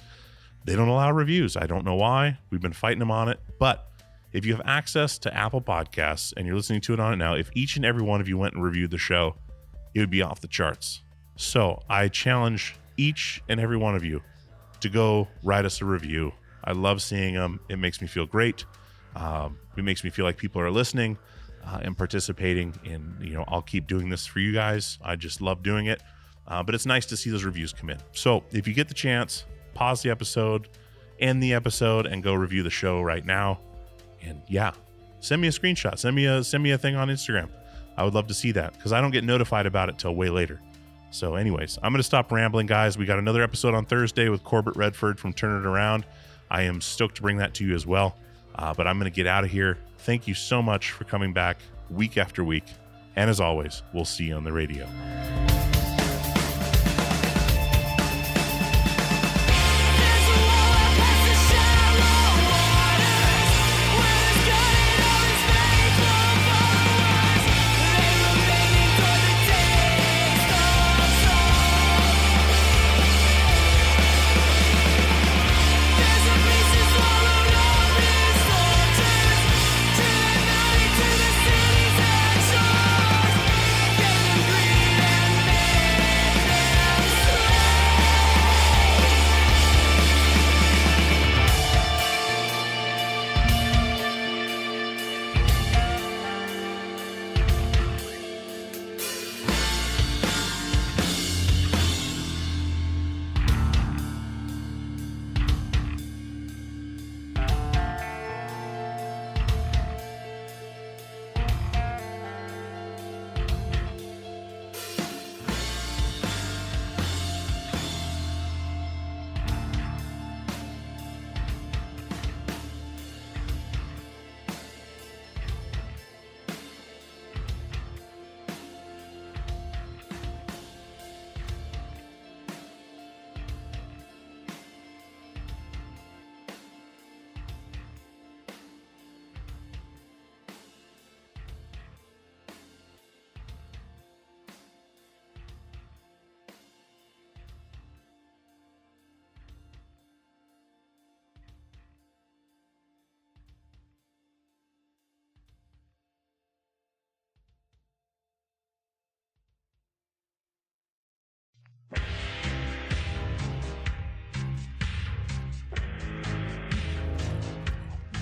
they don't allow reviews. I don't know why. We've been fighting them on it. But if you have access to Apple Podcasts and you're listening to it on it now, if each and every one of you went and reviewed the show, it would be off the charts. So I challenge each and every one of you to go write us a review. I love seeing them. It makes me feel great. Um, it makes me feel like people are listening uh, and participating. And you know, I'll keep doing this for you guys. I just love doing it. Uh, but it's nice to see those reviews come in. So if you get the chance, pause the episode, end the episode, and go review the show right now. And yeah, send me a screenshot. Send me a send me a thing on Instagram. I would love to see that because I don't get notified about it till way later. So, anyways, I'm going to stop rambling, guys. We got another episode on Thursday with Corbett Redford from Turn It Around. I am stoked to bring that to you as well. Uh, but I'm going to get out of here. Thank you so much for coming back week after week. And as always, we'll see you on the radio.